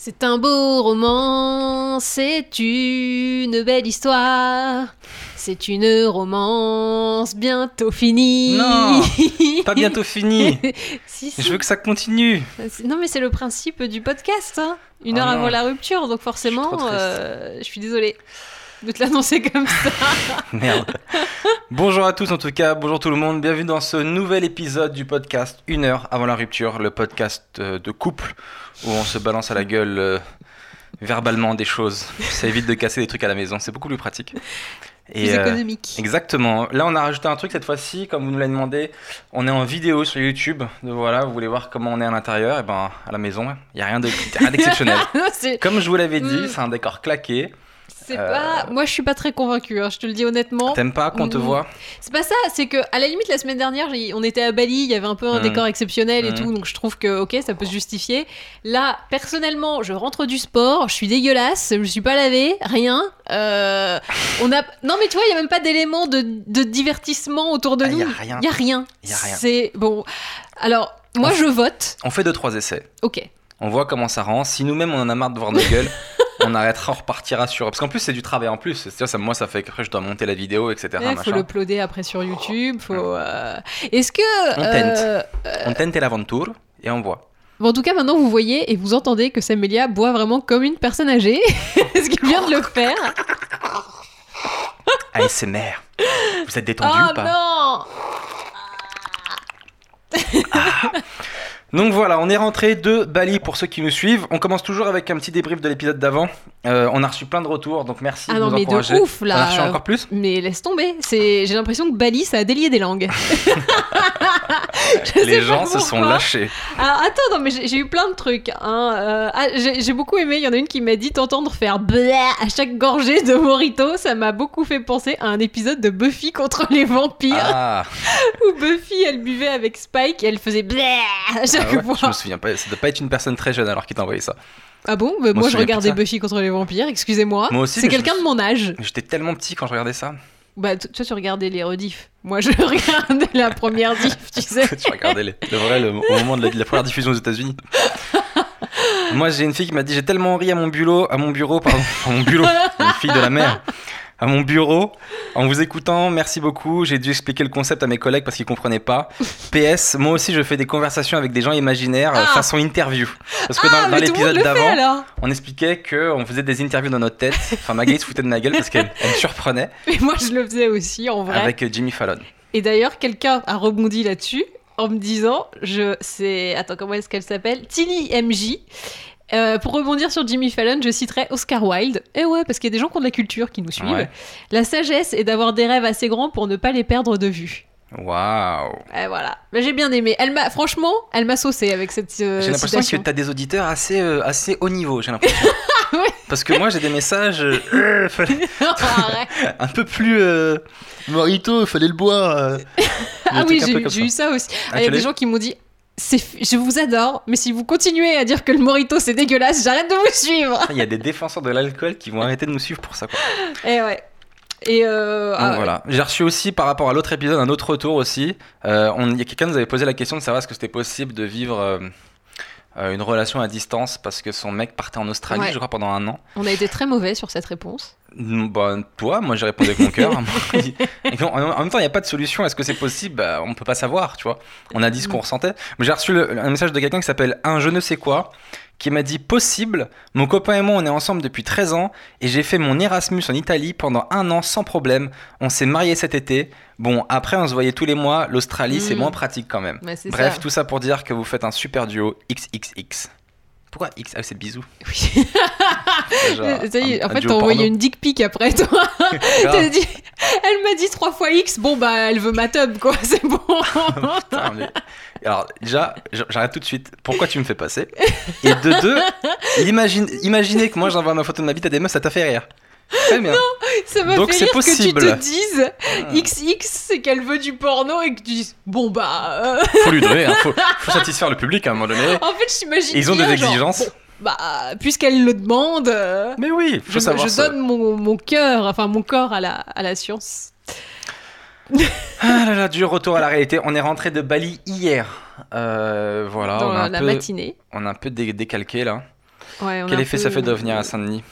C'est un beau roman, c'est une belle histoire. C'est une romance bientôt finie. Non, Pas bientôt fini. si, si. Je veux que ça continue. Non, mais c'est le principe du podcast. hein. Une Ah heure non. avant la rupture, donc forcément, euh, je suis désolée de te l'annoncer comme ça. Merde. Bonjour à tous en tout cas, bonjour tout le monde, bienvenue dans ce nouvel épisode du podcast Une heure avant la rupture, le podcast euh, de couple où on se balance à la gueule euh, verbalement des choses. Ça évite de casser des trucs à la maison, c'est beaucoup plus pratique. Plus euh, économique. Exactement. Là, on a rajouté un truc cette fois-ci, comme vous nous l'avez demandé. On est en vidéo sur YouTube. Donc voilà, vous voulez voir comment on est à l'intérieur. Et ben, à la maison, il y a rien de- rien d'exceptionnel. comme je vous l'avais dit, Mm. c'est un décor claqué. C'est Euh, pas. Moi, je suis pas très convaincue, hein, je te le dis honnêtement. T'aimes pas qu'on te Mm. voit C'est pas ça, c'est que à la limite la semaine dernière, on était à Bali, il y avait un peu un Mm. décor exceptionnel et Mm. tout, donc je trouve que ok, ça peut se justifier. Là, personnellement, je rentre du sport, je suis dégueulasse, je suis pas lavée, rien. Euh, on a non mais tu vois, il y a même pas d'éléments de, de divertissement autour de Ah, y nous. a rien. Il y a rien. Y a rien. C'est bon. Alors moi, On- je vote. On fait deux, trois essais. Ok. On voit comment ça rend. Si nous-mêmes on en a marre de voir nos gueules, on arrêtera, on repartira sur. Parce qu'en plus c'est du travail en plus. Ça, moi ça fait qu'après je dois monter la vidéo, etc. Il faut machin. l'uploader après sur YouTube. Faut. euh, Est-ce que On tente. euh, On tente l'aventure et on voit. Bon, en tout cas, maintenant vous voyez et vous entendez que Samélia boit vraiment comme une personne âgée. Est-ce qu'il vient de le faire ASMR. Vous êtes détendu Oh ou pas? non Donc voilà, on est rentré de Bali pour ceux qui nous suivent. On commence toujours avec un petit débrief de l'épisode d'avant. Euh, on a reçu plein de retours, donc merci Ah de non, nous mais de ouf, là. On a reçu encore plus? Mais laisse tomber. C'est, j'ai l'impression que Bali, ça a délié des langues. Les gens se sont lâchés. Ah, attends, non, mais j'ai, eu plein de trucs. Hein. Euh, ah, j'ai, beaucoup aimé. Il y en a une qui m'a dit t'entendre faire bleh à chaque gorgée de Morito. Ça m'a beaucoup fait penser à un épisode de Buffy contre les vampires Ah, où Buffy elle buvait avec Spike et elle faisait bleh ah ouais, je me souviens pas. Ça doit pas être une personne très jeune alors qu'il t'a envoyé ça. Ah bon? Bah, Moi je regardais. Buffy contre les vampires, excusez-moi. Moi aussi, C'est quelqu'un me de mon âge. J'étais tellement petit quand je regardais ça. Bah toi tu regardais les rediffs. Moi je regardais la première diff, tu sais. tu regardais les, le vrai le- au moment de la, de la première diffusion aux États-Unis. Moi, j'ai une fille qui m'a dit j'ai tellement ri à mon bureau, à mon bureau, pardon, à mon bureau, une fille de la mer, à mon bureau, en vous écoutant. Merci beaucoup. J'ai dû expliquer le concept à mes collègues parce qu'ils comprenaient pas. PS, moi aussi, je fais des conversations avec des gens imaginaires euh, Ah. façon interview. Parce que Ah, dans, dans l'épisode d'avant, on expliquait que on faisait des interviews dans notre tête. Enfin, Magali se foutait de ma gueule parce qu'elle elle me surprenait Mais moi je le faisais aussi en vrai. avec euh, Jimmy Fallon. Et d'ailleurs quelqu'un a rebondi là-dessus en me disant, je c'est attends comment est-ce qu'elle s'appelle? Tilly MJ. Euh, pour rebondir sur Jimmy Fallon, je citerai Oscar Wilde. Et ouais, parce qu'il y a des gens qui ont de la culture qui nous suivent. Ouais. La sagesse est d'avoir des rêves assez grands pour ne pas les perdre de vue. Waouh. Et voilà. Mais j'ai bien aimé. Elle m'a, franchement, elle m'a saucé avec cette euh, J'ai l'impression que tu as des auditeurs assez, euh, assez haut niveau, j'ai l'impression. Parce que moi, j'ai des messages euh, fallait- un peu plus. Morito, fallait le boire. ah oui, j'ai eu- ça aussi. Ah, Ah, Il y a tu des gens qui m'ont dit je vous adore, mais si vous continuez à dire que le morito c'est dégueulasse, j'arrête de vous suivre. Il y a des défenseurs de l'alcool qui vont arrêter de nous suivre pour ça. Quoi. Et ouais. Et euh, Donc ah ouais. voilà. J'ai reçu aussi par rapport à l'autre épisode un autre retour aussi. Euh, on- Il y a quelqu'un qui nous avait posé la question de savoir est-ce que c'était possible de vivre euh, euh, une relation à distance parce que son mec partait en Australie, Ouais. je crois, pendant un an. on a été très mauvais sur cette réponse. Mm, Bah, toi, moi j'ai répondu avec mon cœur. En même temps, il n'y a pas de solution. Est-ce que c'est possible? Bah, On peut pas savoir, tu vois. On a dit ce qu'on ressentait. Mais j'ai reçu le- un message de quelqu'un qui s'appelle Un je ne sais quoi, qui m'a dit Possible, mon copain et moi on est ensemble depuis 13 ans et j'ai fait mon Erasmus en Italie pendant un an sans problème. On s'est mariés cet été. Bon, après on se voyait tous les mois. L'Australie c'est Mm. moins pratique quand même. Bref, ça. tout ça pour dire que vous faites un super duo XXX. Pourquoi X Ah, c'est bisous. Oui. Genre, Ça y est, un- en fait, t'as envoyé une dick pic après toi. T'as dit, elle m'a dit trois fois X, bon bah elle veut ma tub quoi, c'est bon. Putain, mais- Alors, déjà, j'arrête tout de suite. Pourquoi tu me fais passer? Et de deux, imagine, imaginez que moi j'envoie ma photo de ma bite à des meufs, ça t'a fait rire. Très bien. Ça m'a Donc, fait c'est rire possible. que tu te dises Ah. XX c'est qu'elle veut du porno et que tu dises bon bah. euh, Faut lui donner, hein, faut, faut satisfaire le public à un moment donné. En fait, j'imagine. Ils ont des genre, exigences. bon, bah puisqu'elle le demande. euh, Mais oui, faut je, savoir je ça. donne mon, mon cœur, enfin mon corps à la, à la science. Ah là là, du retour à la réalité. On est rentré de Bali hier. Euh, voilà, dans on a la, un peu, matinée. on a un peu dé- décalqué là. Ouais, Quel effet peu- ça fait de venir à Saint-Denis?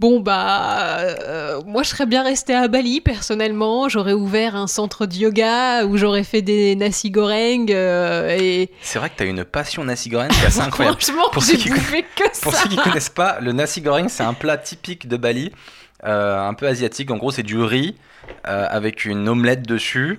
Bon bah, euh, moi je serais bien restée à Bali personnellement. J'aurais ouvert un centre de yoga où j'aurais fait des nasi goreng euh, et C'est vrai que t'as une passion nasi goreng, c'est assez incroyable. franchement Pour ceux j'ai qui que Pour ça. ceux qui connaissent pas, le nasi goreng, c'est un plat typique de Bali, euh, un peu asiatique. En gros, c'est du riz avec une omelette dessus.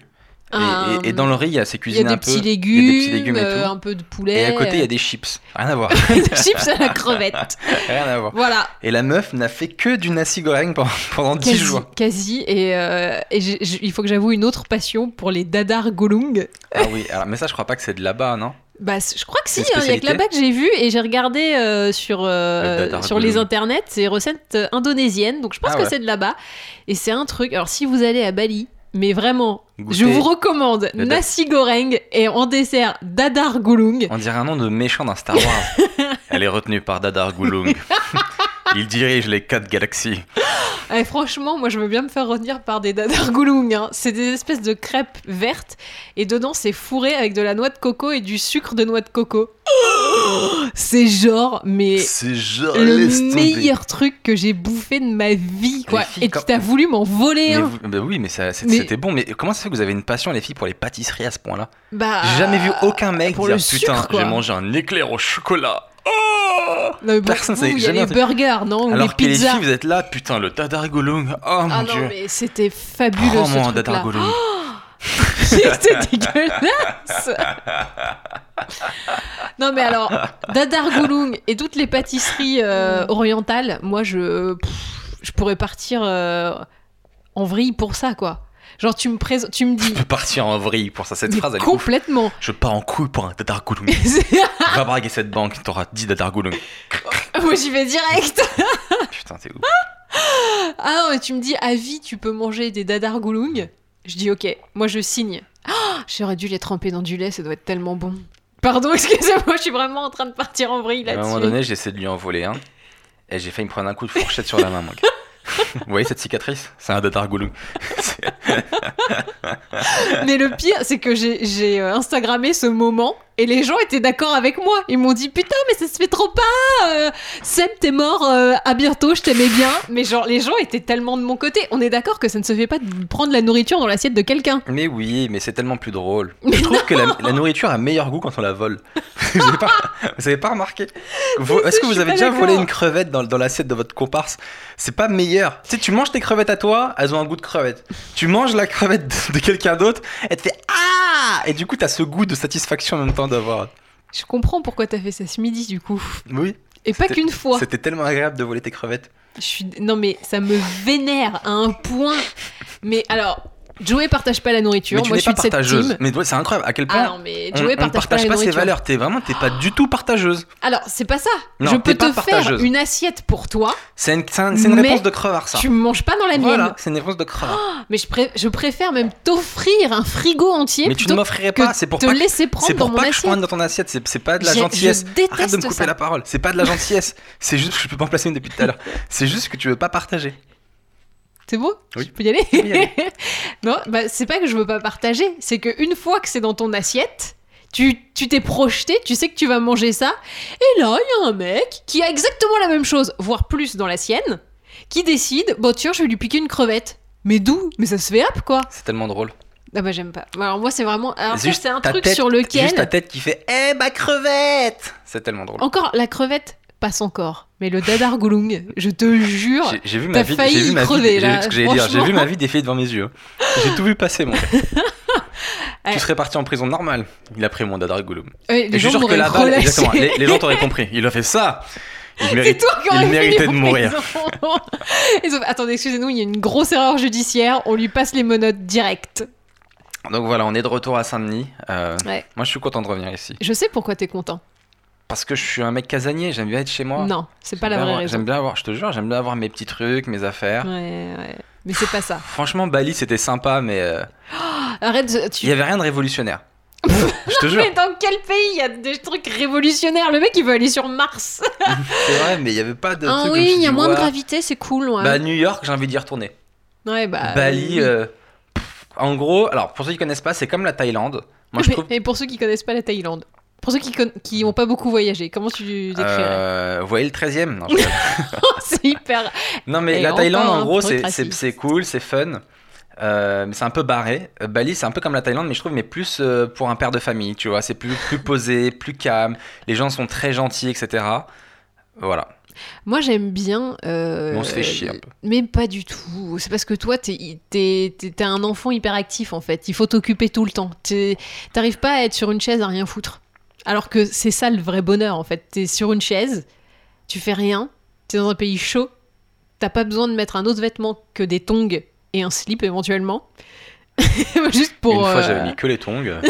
Et, Un- et- et dans le riz, il y a ces cuisines un peu. il y a légumes, des petits légumes et euh, tout. un peu de poulet. Et à côté, il y a des chips. Rien à voir. des chips à la crevette. Rien à voir. Voilà, Et la meuf n'a fait que du nasi goreng pendant, pendant 10 quasi, jours. quasi. Et, euh, et il faut que j'avoue une autre passion pour les dadar golung. Ah oui, alors, mais ça, je crois pas que c'est de là-bas, non? Bah, je crois que si, hein, il y a que là-bas que j'ai vu et j'ai regardé euh, sur, euh, Le sur les internets, c'est recettes indonésiennes, donc je pense Ah que ouais. c'est de là-bas. Et c'est un truc, alors si vous allez à Bali, mais vraiment, Goûter. je vous recommande Le nasi goreng et en dessert dadar golung. On dirait un nom de méchant d'un Star Wars. Elle est retenue par Dadar Gulung. Il dirige les quatre galaxies. Eh, franchement, moi je veux bien me faire retenir par des dadar golung. hein. C'est des espèces de crêpes vertes et dedans c'est fourré avec de la noix de coco et du sucre de noix de coco. C'est genre, mais C'est genre le meilleur truc que j'ai bouffé de ma vie, quoi. Filles, Et tu t'as voulu m'en voler vous- bah oui, mais c'était bon. Mais comment ça fait que vous avez une passion, les filles, pour les pâtisseries à ce point-là? Bah, J'ai jamais vu aucun mec pour dire le putain, j'ai mangé un éclair au chocolat. Oh Non, mais Personne vous, s'est il y a jamais les burgers, non Ou Alors les pizzas. filles, vous êtes là, putain, le Dadar Gulung. Oh mon ah non, dieu. mais c'était fabuleux ce un truc-là. Dadar Gulung. C'était dégueulasse. non mais alors, Dadar Gulung et toutes les pâtisseries euh, orientales, moi je, pff, je pourrais partir euh, en vrille pour ça quoi. Genre tu me présentes, tu me dis Je peux partir en vrille pour ça. Cette mais phrase, elle est ouf. complètement. Je pars en couille pour un Dadar Gulung. Va braguer cette banque, t'auras 10 Dadar Gulung. moi j'y vais direct. Putain, c'est ouf. Ah non mais tu me dis à vie tu peux manger des Dadar Gulung. Je dis ok, moi je signe. Ah, J'aurais dû les tremper dans du lait, ça doit être tellement bon. Pardon, excusez-moi, je suis vraiment en train de partir en vrille À un là-dessus. moment donné, j'ai essayé de lui en voler un. Et j'ai failli me prendre un coup de fourchette sur la main, mon gars. Vous voyez cette cicatrice? C'est un. C'est- Mais le pire, c'est que j'ai j'ai, euh, Instagrammé ce moment et les gens étaient d'accord avec moi. Ils m'ont dit putain, mais ça se fait trop pas. Euh, Seb, t'es mort. euh, à bientôt, je t'aimais bien. Mais genre, les gens étaient tellement de mon côté. On est d'accord que ça ne se fait pas de prendre la nourriture dans l'assiette de quelqu'un. Mais oui, mais c'est tellement plus drôle. Mais Je trouve que la, la nourriture a meilleur goût quand on la vole. vous, avez pas, vous avez pas remarqué? Est-ce que vous avez déjà volé une crevette dans, dans l'assiette de votre comparse? C'est pas meilleur. Tu sais, tu manges tes crevettes à toi, elles ont un goût de crevette. Tu manges la crevette de, de quelqu'un d'autre, elle te fait Ah Et du coup, t'as ce goût de satisfaction en même temps d'avoir. Je comprends pourquoi t'as fait ça ce midi du coup. Oui. Et pas qu'une fois. C'était tellement agréable de voler tes crevettes. Je suis... Non mais ça me vénère à un point. Mais alors, Joey partage pas la nourriture. mais tu Moi je suis pas de cette partageuse. team. Mais c'est incroyable à quel point Ah non mais Joey on ne partage, partage pas, ses valeurs. T'es vraiment, t'es pas du tout partageuse. Alors, c'est pas ça. Non, je peux te faire une assiette pour toi. C'est une, c'est c'est réponse de crevard, ça. Tu me manges pas dans la mienne. Voilà, c'est une réponse de crevard. Mais je, pré- je préfère même t'offrir un frigo entier mais tu ne m'offrirais pas. C'est pour te pas. laisser C'est prendre dans pour mon pas que je dans ton assiette. C'est c'est pas de la gentillesse. Arrête de me couper la parole. C'est pas de la gentillesse. C'est juste que je peux pas en placer une depuis tout à l'heure. C'est juste que tu veux pas partager. C'est beau Oui. Je peux y aller, peux y aller. Non, bah, c'est pas que je veux pas partager. C'est que une fois que c'est dans ton assiette, tu tu t'es projeté, tu sais que tu vas manger ça. Et là, il y a un mec qui a exactement la même chose, voire plus dans la sienne, qui décide, bon tiens, je vais lui piquer une crevette. Mais d'où? Mais ça se fait hop, quoi. C'est tellement drôle. Ah bah j'aime pas. Alors moi c'est vraiment... Alors C'est un truc tête- sur lequel... juste ta tête qui fait Eh ma crevette C'est tellement drôle. Encore, la crevette passe encore. Mais le dadar gulung, je te jure... J'ai- vu ma vie. failli J'ai vu ma crever, vie. j'ai- là, ce que j'allais dire. J'ai vu ma vie défiler devant mes yeux. J'ai tout vu passer, mon gars. Tu serais parti en prison normale. Il a pris mon dadar. Ouais, Et je sûr que exactement, les, les gens t'auraient compris. Il a fait ça. Il mérite. toi qui il méritait de mourir. sauf- Attendez, excusez-nous, il y a une grosse erreur judiciaire. On lui passe les menottes direct. Donc voilà, on est de retour à Saint-Denis. Euh, Ouais. Moi, je suis content de revenir ici. Je sais pourquoi t'es content. Parce que je suis un mec casanier, j'aime bien être chez moi. Non, c'est pas la vraie avoir- raison. J'aime bien avoir, je te jure, j'aime bien avoir mes petits trucs, mes affaires. Ouais, ouais. Mais c'est pas ça. Franchement, Bali, c'était sympa, mais euh, Arrête, il tu. y avait rien de révolutionnaire. je te jure. Mais dans quel pays il y a des trucs révolutionnaires? Le mec, il veut aller sur Mars. C'est vrai, mais il y avait pas de Ah trucs. oui, il y a moins de gravité, c'est cool. Ouais, Bah, New York, j'ai envie d'y retourner. ouais bah. Bali, oui. euh, en gros, alors pour ceux qui connaissent pas, c'est comme la Thaïlande. Moi, je trouve. Et pour ceux qui connaissent pas la Thaïlande. Pour ceux qui con- qui ont pas beaucoup voyagé, comment tu décrirais Euh, vous voyez le 13e non, je rigole. C'est hyper. Non, mais Et la Thaïlande, en gros, c'est- cool, c'est fun. Euh, mais c'est un peu barré. Euh, Bali, c'est un peu comme la Thaïlande, mais je trouve, mais plus euh, pour un père de famille, tu vois. C'est plus, plus posé, plus calme. Les gens sont très gentils, etc. Voilà. Moi, j'aime bien. euh, on se fait chier un peu. Mais pas du tout. C'est parce que toi, t'es t'es- t'es- t'es un enfant hyperactif en fait. Il faut t'occuper tout le temps. T'arrives pas à être sur une chaise à rien foutre. Alors que c'est ça le vrai bonheur en fait. T'es sur une chaise, tu fais rien, t'es dans un pays chaud, t'as pas besoin de mettre un autre vêtement que des tongs et un slip éventuellement. Juste pour. Une fois, euh, j'avais mis que les tongs.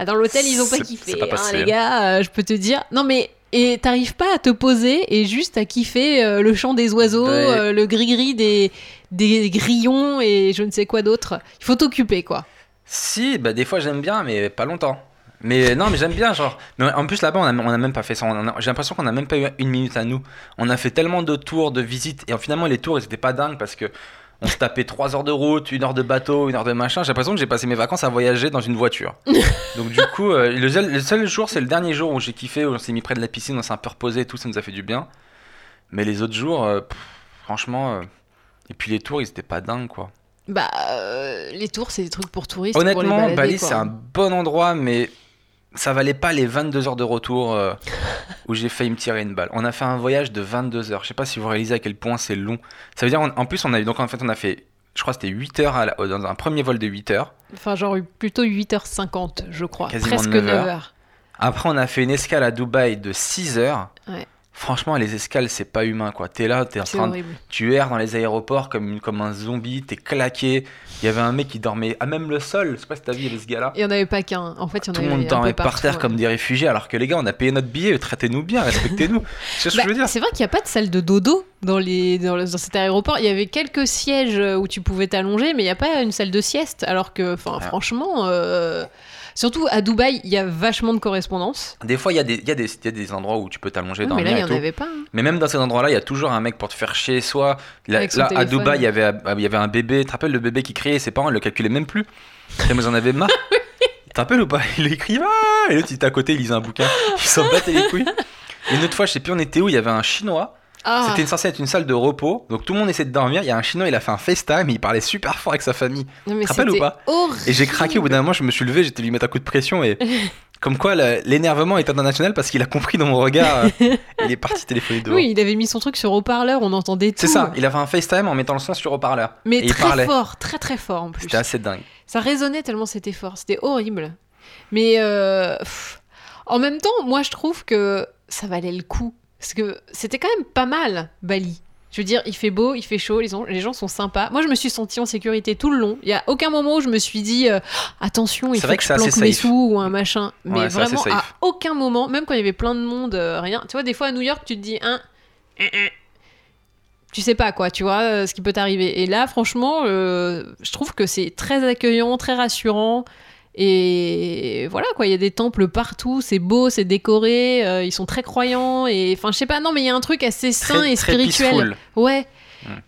Ah, dans l'hôtel, ils ont pas kiffé, pas hein, les gars, euh, je peux te dire. Non, mais et t'arrives pas à te poser et juste à kiffer euh, le chant des oiseaux, Ouais. euh, le gris-gris des, des grillons et je ne sais quoi d'autre. Il faut t'occuper, quoi. Si, bah des fois j'aime bien, mais pas longtemps. Mais non, mais j'aime bien, genre. Mais en plus là-bas, on a, on a même pas fait ça. J'ai l'impression qu'on a même pas eu une minute à nous. On a fait tellement de tours, de visites, et finalement les tours, ils étaient pas dingues parce que on se tapait 3 heures de route, une heure de bateau, une heure de machin. J'ai l'impression que j'ai passé mes vacances à voyager dans une voiture. Donc du coup, euh, le, seul, le seul jour, c'est le dernier jour où j'ai kiffé, où on s'est mis près de la piscine, on s'est un peu reposé, et tout, ça nous a fait du bien. Mais les autres jours, euh, pff, franchement, euh, et puis les tours, ils étaient pas dingues quoi. Bah, euh, les tours, c'est des trucs pour touristes. pour les Honnêtement, balader, Bali, c'est un bon endroit, mais ça valait pas les 22 heures de retour euh, où j'ai failli me tirer une balle. On a fait un voyage de 22 heures. Je sais pas si vous réalisez à quel point c'est long. Ça veut dire, en en plus, on a eu, donc en fait, on a fait, je crois que c'était 8 heures à la- dans un premier vol de 8 heures. Enfin, genre plutôt 8h50, je crois. Quasiment Presque 9 9 heures. heures. Après, on a fait une escale à Dubaï de 6 heures. Ouais. Franchement, les escales, c'est pas humain, quoi. T'es là, t'es en train de. Tu erres dans les aéroports comme, un zombie, t'es claqué. Il y avait un mec qui dormait à même le sol. Je sais pas si t'as vu, il y avait ce gars-là. Il y en avait pas qu'un. En fait, il y en Tout avait le monde dormait par partout, terre ouais. comme des réfugiés, alors que les gars, on a payé notre billet, traitez-nous bien, respectez-nous. C'est ce que Bah, je veux dire? C'est vrai qu'il n'y a pas de salle de dodo dans, les, dans, le- dans cet aéroport. Il y avait quelques sièges où tu pouvais t'allonger, mais il n'y a pas une salle de sieste. Alors que, enfin, Ah. franchement, euh, surtout à Dubaï, il y a vachement de correspondance. Des fois, il y, a des- y, a des- il y a des endroits où tu peux t'allonger, Ouais, mais dormir là, il n'y en tout. avait pas. hein. Mais même dans ces endroits-là, il y a toujours un mec pour te faire chier. Soit là, à. Dubaï, il y avait, il y avait un bébé. Tu te rappelles le bébé qui criait Ses parents ne le calculaient même plus. Et moi, j'en avais marre. Tu te rappelles ou pas Il écrit Ah Et l'autre, il était à côté, il lisait un bouquin. Il s'en battait les couilles. Et une autre fois, je sais plus, on était où Il y avait un chinois. Ah, C'était censé être une salle de repos. Donc tout le monde essayait de dormir. Il y a un chinois, il a fait un FaceTime. Il parlait super fort avec sa famille. non, mais te rappelles ou pas horrible. Et j'ai craqué au bout d'un moment, je me suis levé, j'étais lui mettre un coup de pression et comme quoi l'énervement est international parce qu'il a compris dans mon regard, euh, il est parti téléphoner dehors. Oui, il avait mis son truc sur haut-parleur, on entendait tout. C'est ça, il avait un FaceTime en mettant le son sur haut-parleur. Mais et très fort, très très fort en plus. C'était assez dingue. Ça résonnait tellement c'était fort, c'était horrible. Mais euh, pff, en même temps, moi je trouve que ça valait le coup. Parce que c'était quand même pas mal, Bali. Je veux dire, il fait beau, il fait chaud, les gens, les gens sont sympas. Moi, je me suis sentie en sécurité tout le long. Il y a aucun moment où je me suis dit euh, attention, il faut vrai que, que je planque mes safe. sous ou un machin. Mais Ouais, vraiment, à aucun moment, même quand il y avait plein de monde, euh, rien. Tu vois, des fois à New York, tu te dis hein, hein, hein. tu sais pas quoi, tu vois, euh, ce qui peut t'arriver. Et là, franchement, je trouve que c'est très accueillant, très rassurant. Et voilà quoi, il y a des temples partout, c'est beau, c'est décoré, euh, ils sont très croyants et enfin je sais pas, non mais il y a un truc assez sain Très, et très spirituel. peaceful. Ouais.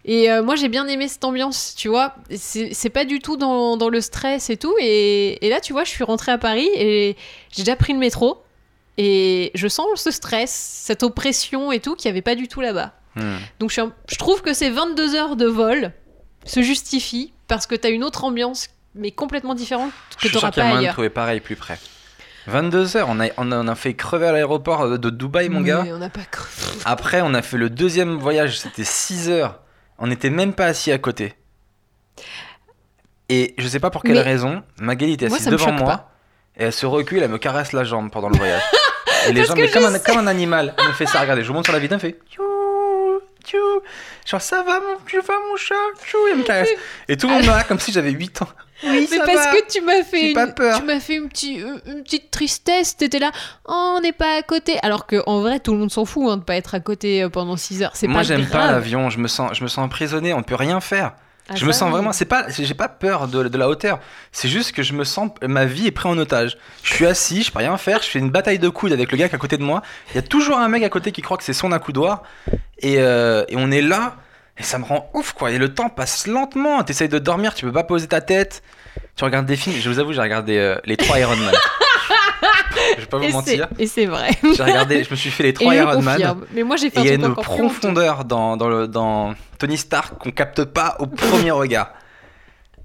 Et euh, moi j'ai bien aimé cette ambiance, tu vois. C'est pas du tout dans, dans le stress et tout. Et, et là, tu vois, je suis rentrée à Paris et j'ai déjà pris le métro. Et je sens ce stress, cette oppression et tout qu'il n'y avait pas du tout là-bas. Hmm. Donc je, suis je trouve que ces 22 heures de vol se justifient parce que tu as une autre ambiance, mais complètement différente Je que suis tu n'auras qu'il y a pas moyen de ailleurs. trouver pareil plus près. 22 heures, on a, on a, on a fait crever à l'aéroport de Dubaï, mon gars. Mais on n'a pas cru. Après, on a fait le deuxième voyage, c'était 6 heures. On n'était même pas assis à côté. Et je sais pas pour quelle Mais- raison, Magali était assise devant moi. pas. Et elle se recule, elle me caresse la jambe pendant le voyage. et les Parce jambes, mais je comme un, sais. comme un animal. Elle me fait ça, regardez, je vous montre sur la vidéo, elle fait tchou. Genre, ça va, mon, tu vas, mon chat, tchou, me caresse. Et tout le monde me regarde comme si j'avais 8 ans. Oui, Mais ça parce va. que tu m'as fait, une, pas peur. tu m'as fait une, petite- une- petite tristesse. T'étais là, oh, on n'est pas à côté. Alors que en vrai, tout le monde s'en fout hein, de pas être à côté euh, pendant 6 heures. C'est Moi, j'aime pas l'avion, je me sens, je me sens emprisonné, on peut rien faire. Ah, je me sens oui. vraiment, c'est pas, j'ai pas peur de, de la hauteur. C'est juste que je me sens, ma vie est prise en otage. Je suis assis, je peux rien faire, je fais une bataille de coudes avec le gars qui est à côté de moi. Il y a toujours un mec à côté qui croit que c'est son accoudoir. Et, euh, et on est là, et ça me rend ouf quoi. Et le temps passe lentement. T'essayes de dormir, tu peux pas poser ta tête. Tu regardes des films. Je vous avoue, j'ai regardé euh, les trois Iron Man. vais pas vous Et mentir. Et c'est vrai. J'ai regardé, je me suis fait les trois je Iron Man. Mais moi, j'ai Et fait il y a un une profondeur dans, dans, le, dans Tony Stark qu'on capte pas au premier regard.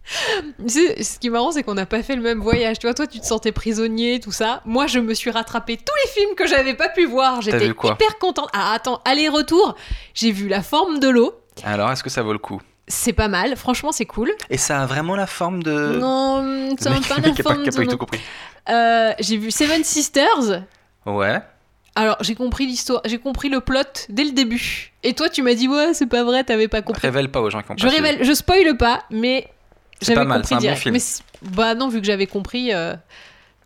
Ce qui est marrant, c'est qu'on n'a pas fait le même voyage. Tu vois, toi, tu te sentais prisonnier, tout ça. Moi, je me suis rattrapé tous les films que j'avais pas pu voir. J'étais hyper contente. Ah, attends, aller-retour. J'ai vu La forme de l'eau. Alors, est-ce que ça vaut le coup? C'est pas mal. Franchement, c'est cool. Et ça a vraiment la forme de. Non, ça n'a pas la pas, forme a de pas du tout compris. Euh, J'ai vu Seven Sisters. Ouais. Alors, j'ai compris l'histoire, j'ai compris le plot dès le début. Et toi, tu m'as dit, ouais, c'est pas vrai, t'avais pas compris. Révèle pas aux gens qui ont pas Je révèle, je spoil pas, mais C'est j'avais pas mal, compris c'est un bon film. Mais c'est- bah non, vu que j'avais compris, euh,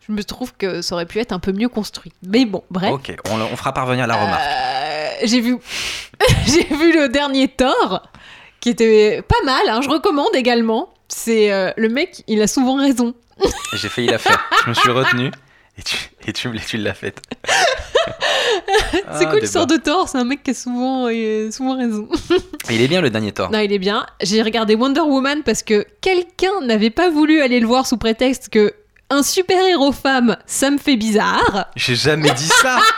je me trouve que ça aurait pu être un peu mieux construit. Mais bon, bref. Ok, on, fera parvenir la remarque. Euh, j'ai vu, j'ai vu le dernier Thor, qui était pas mal. hein, je recommande également. C'est euh, le mec, il a souvent raison. J'ai failli la faire. je me suis retenu. Et tu, et tu, tu l'as faite. c'est Ah, cool débat. l'histoire de Thor, c'est un mec qui a souvent, euh, souvent raison. Il est bien le dernier Thor. Non, il est bien. J'ai regardé Wonder Woman parce que quelqu'un n'avait pas voulu aller le voir sous prétexte que un super-héros femme, ça me fait bizarre. J'ai jamais dit ça.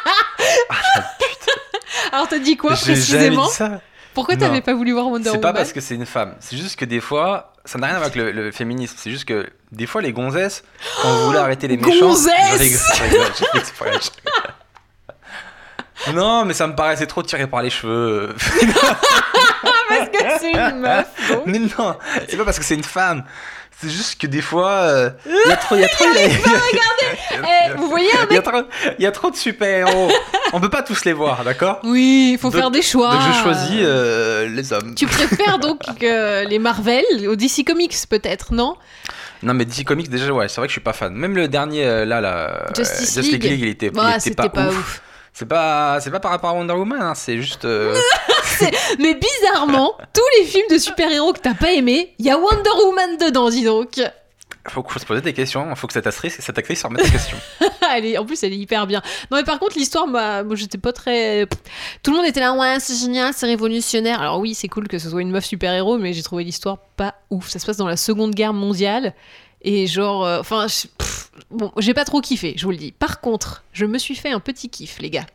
Alors t'as dit quoi J'ai jamais précisément? dit ça. Pourquoi t'avais pas voulu voir Wonder C'est Woman? pas parce que c'est une femme. C'est juste que des fois, ça n'a rien à voir avec le, le féminisme. C'est juste que des fois, les gonzesses, quand vous voulez arrêter les méchants. Gonzesses Je rigole, je rigole, j'ai fait exprès, je rigole. Non, mais ça me paraissait trop tiré par les cheveux. Parce que c'est une meuf. donc. mais non, c'est pas parce que c'est une femme. C'est juste que des fois, il y a trop, il y a trop, il y a- vous voyez un il y a mec trop, il y a trop de super-héros. On peut pas tous les voir, d'accord? Oui, il faut Donc- faire des choix. Donc je choisis euh, les hommes. Tu préfères donc les Marvel au DC Comics peut-être, non? Non mais DC Comics déjà ouais, c'est vrai que je suis pas fan. Même le dernier euh, là là euh, Justice League. League. il était, il était c'était pas, pas ouf. ouf. C'est pas c'est pas par rapport à Wonder Woman, hein, c'est juste euh, Mais bizarrement, tous les films de super-héros que t'as pas aimé, il y a Wonder Woman dedans, dis donc. faut, faut se poser des questions, il faut que cette actrice cette actrice se remette en question. elle est, en plus, elle est hyper bien. Non, mais par contre, l'histoire, moi, j'étais pas très. Tout le monde était là, ouais, c'est génial, c'est révolutionnaire. Alors, oui, c'est cool que ce soit une meuf super-héros, mais j'ai trouvé l'histoire pas ouf. Ça se passe dans la Seconde Guerre mondiale. Et genre, euh, enfin, bon, j'ai pas trop kiffé, je vous le dis. Par contre, je me suis fait un petit kiff, les gars.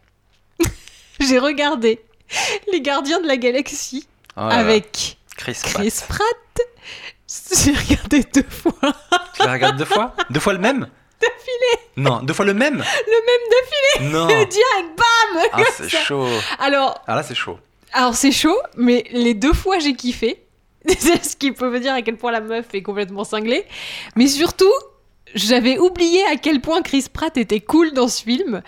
j'ai regardé Les Gardiens de la Galaxie Oh là là, avec Chris, Chris Pratt. Pratt. J'ai regardé deux fois. Tu la regardes deux fois? Deux fois le même? D'affilée Non, deux fois le même? Le même Non d'affilée, direct, bam Ah c'est chaud. Alors, Ah là c'est chaud. Alors c'est chaud, mais les deux fois j'ai kiffé. C'est ce qui peut me dire à quel point la meuf est complètement cinglée. Mais surtout, j'avais oublié à quel point Chris Pratt était cool dans ce film.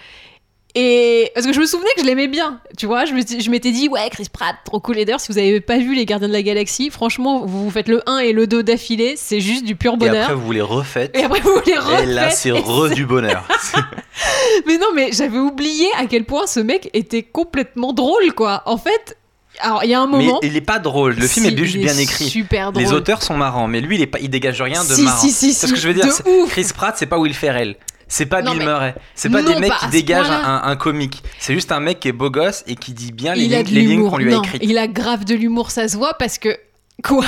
Et parce que je me souvenais que je l'aimais bien, tu vois, je m'étais dit ouais Chris Pratt trop cool et d'ailleurs si vous avez pas vu les Gardiens de la Galaxie, franchement vous vous faites le 1 et le 2 d'affilée, c'est juste du pur Et bonheur. après vous les refaites. Et après vous les Et refaites. là c'est et re du bonheur. mais non, mais j'avais oublié à quel point ce mec était complètement drôle, quoi. En fait, alors il y a un mais moment. il est pas drôle, le film est juste bien écrit. Super drôle. Les auteurs sont marrants, mais lui il, est pas, il dégage rien de si, marrant. Si, si, C'est si, ce que je veux dire. Chris Pratt, c'est pas Will Ferrell. C'est pas Non, Bill Murray. C'est pas des mecs pas qui dégagent un, un comique. C'est juste un mec qui est beau gosse et qui dit bien les, lignes, les qu'on lui a écrites. il a grave de l'humour, ça se voit parce que quoi?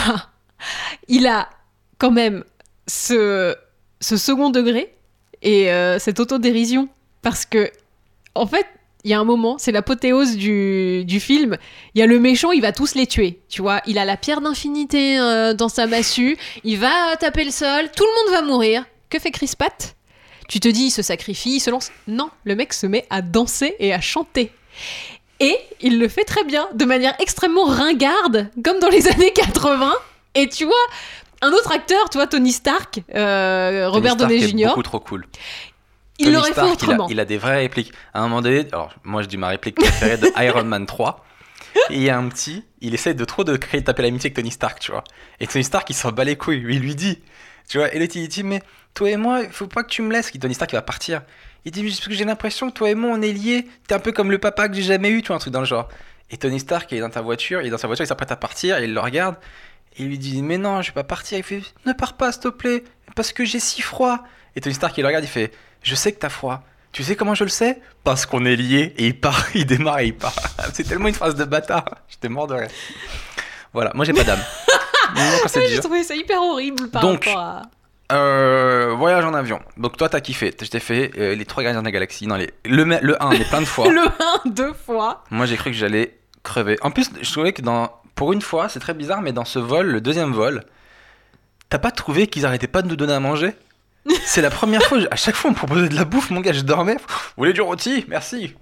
Il a quand même ce, ce second degré et euh, cette autodérision parce que en fait, il y a un moment, c'est l'apothéose du, du film. Il y a le méchant, il va tous les tuer. Tu vois, il a la pierre d'infinité euh, dans sa massue. Il va taper le sol. Tout le monde va mourir. Que fait Chris Pratt? Tu te dis, il se sacrifie, il se lance. Non, le mec se met à danser et à chanter. Et il le fait très bien, de manière extrêmement ringarde, comme dans les années 80. Et tu vois, un autre acteur, tu vois, Tony Stark, euh, Robert Tony Downey est Jr., beaucoup trop cool. il Tony l'aurait fait Stark, il a, autrement. il a des vraies répliques. À un moment donné, alors moi je dis ma réplique préférée de Iron Man 3. Et il y a un petit, il essaie de trop de créer, taper l'amitié avec Tony Stark, tu vois. Et Tony Stark, il s'en bat les couilles. Il lui dit, tu vois. Et l'autre, il dit, mais toi et moi, il faut pas que tu me laisses. Tony Stark, il va partir. Il dit, parce que j'ai l'impression que toi et moi, on est liés. T'es un peu comme le papa que j'ai jamais eu, tu vois, un truc dans le genre. Et Tony Stark, il est dans ta voiture, il est dans sa voiture, il s'apprête à partir, il le regarde. Et il lui dit, mais non, je vais pas partir. Il fait, ne pars pas, s'il te plaît, parce que j'ai si froid. Et Tony Stark, il le regarde, il fait, je sais que t'as froid. Tu sais comment je le sais? Parce qu'on est liés. Et il part, il démarre et il part. C'est tellement une phrase de bâtard. J'étais mort de rire. Voilà, moi j'ai pas d'âme. Quand c'est J'ai trouvé ça hyper horrible par Donc, rapport à. Euh, voyage en avion. Donc toi, t'as kiffé. Je t'ai fait euh, les trois gardiens de la galaxie. Non, les... le, le 1, mais plein de fois. Le 1, deux fois. Moi, j'ai cru que j'allais crever. En plus, je trouvais que dans... pour une fois, c'est très bizarre, mais dans ce vol, le deuxième vol, t'as pas trouvé qu'ils arrêtaient pas de nous donner à manger? C'est la première fois, à chaque fois, on me proposait de la bouffe, mon gars, je dormais. Vous voulez du rôti? Merci.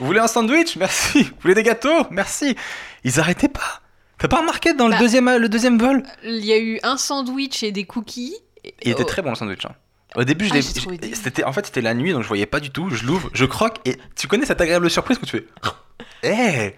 Vous voulez un sandwich? Merci. Vous voulez des gâteaux? Merci. Ils arrêtaient pas. T'as pas remarqué dans le, Bah. deuxième, le deuxième vol Il y a eu un sandwich et des cookies. Il était Oh. très bon le sandwich. hein. Au début, je Ah, l'ai. C'était en fait c'était la nuit, donc je voyais pas du tout. Je l'ouvre, je croque et tu connais cette agréable surprise que tu fais? Eh,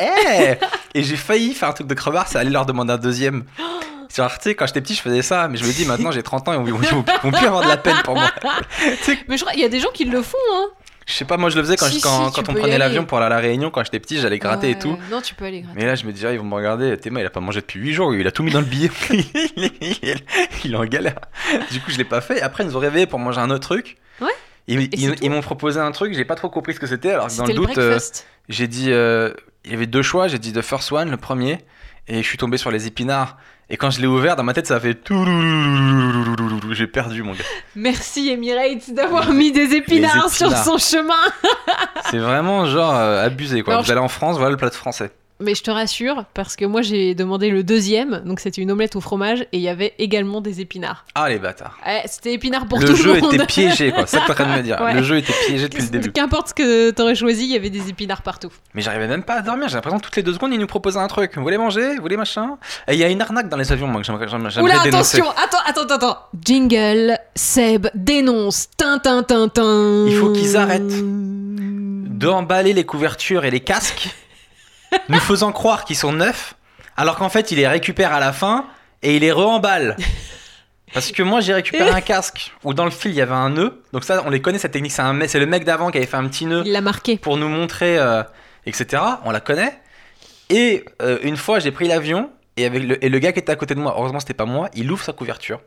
eh Et j'ai failli faire un truc de crevard, c'est aller leur demander un deuxième. Genre, tu sais, quand j'étais petit, je faisais ça, mais je me dis maintenant j'ai 30 ans et ils vont, ils vont- ils vont plus avoir de la peine pour moi. Mais je crois qu'il y a des gens qui le font, hein. Je sais pas, moi je le faisais quand, Si, je- quand, si, tu quand on prenait l'avion pour aller à la Réunion, quand j'étais petit, j'allais gratter et tout. Non, tu peux aller gratter. Mais là, je me disais, ils vont me regarder. Théma, il a pas mangé depuis 8 jours. Il a tout mis dans le billet. il, est, il est en galère. Du coup, je l'ai pas fait. Après, ils nous ont réveillé pour manger un autre truc. Ouais. Ils, m'ont proposé un truc. J'ai pas trop compris ce que c'était. Alors, dans le le doute, euh, j'ai dit. euh, il y avait deux choix. J'ai dit The First One, le premier. Et je suis tombé sur les épinards. Et quand je l'ai ouvert, dans ma tête, ça a fait. J'ai perdu, mon gars. Merci Emirates d'avoir mis des épinards, sur son chemin. C'est vraiment genre abusé, quoi. Vous allez en France, voilà le plat de français. Mais je te rassure, parce que moi j'ai demandé le deuxième, donc c'était une omelette au fromage, et il y avait également des épinards. Ah, les bâtards. Ouais, c'était épinards pour le tout jeu le monde. était piégé, quoi. C'est ça que t'es en train de me dire. Ouais. Le jeu était piégé depuis le début. Qu'importe ce que t'aurais choisi, il y avait des épinards partout. Mais j'arrivais même pas à dormir. J'ai l'impression que toutes les deux secondes, ils nous proposaient un truc. Vous voulez manger? Vous voulez machin? Et il y a une arnaque dans les avions, moi, que j'aimerais j'aimerais Oula, dénoncer. attention, attends, attends, attends. Jingle, Seb dénonce, tintin, tintin. Il faut qu'ils arrêtent. D'emballer les couvertures et les casques, nous faisant croire qu'ils sont neufs, alors qu'en fait, ils les récupèrent à la fin et ils les re-emballent. Parce que moi, j'ai récupéré un casque où dans le fil, il y avait un nœud. Donc ça, on les connaît, cette technique. C'est un mec- c'est le mec d'avant qui avait fait un petit nœud Il l'a marqué. pour nous montrer, euh, etc. On la connaît. Et euh, une fois, j'ai pris l'avion et, avec le, et le gars qui était à côté de moi, heureusement c'était pas moi, il ouvre sa couverture,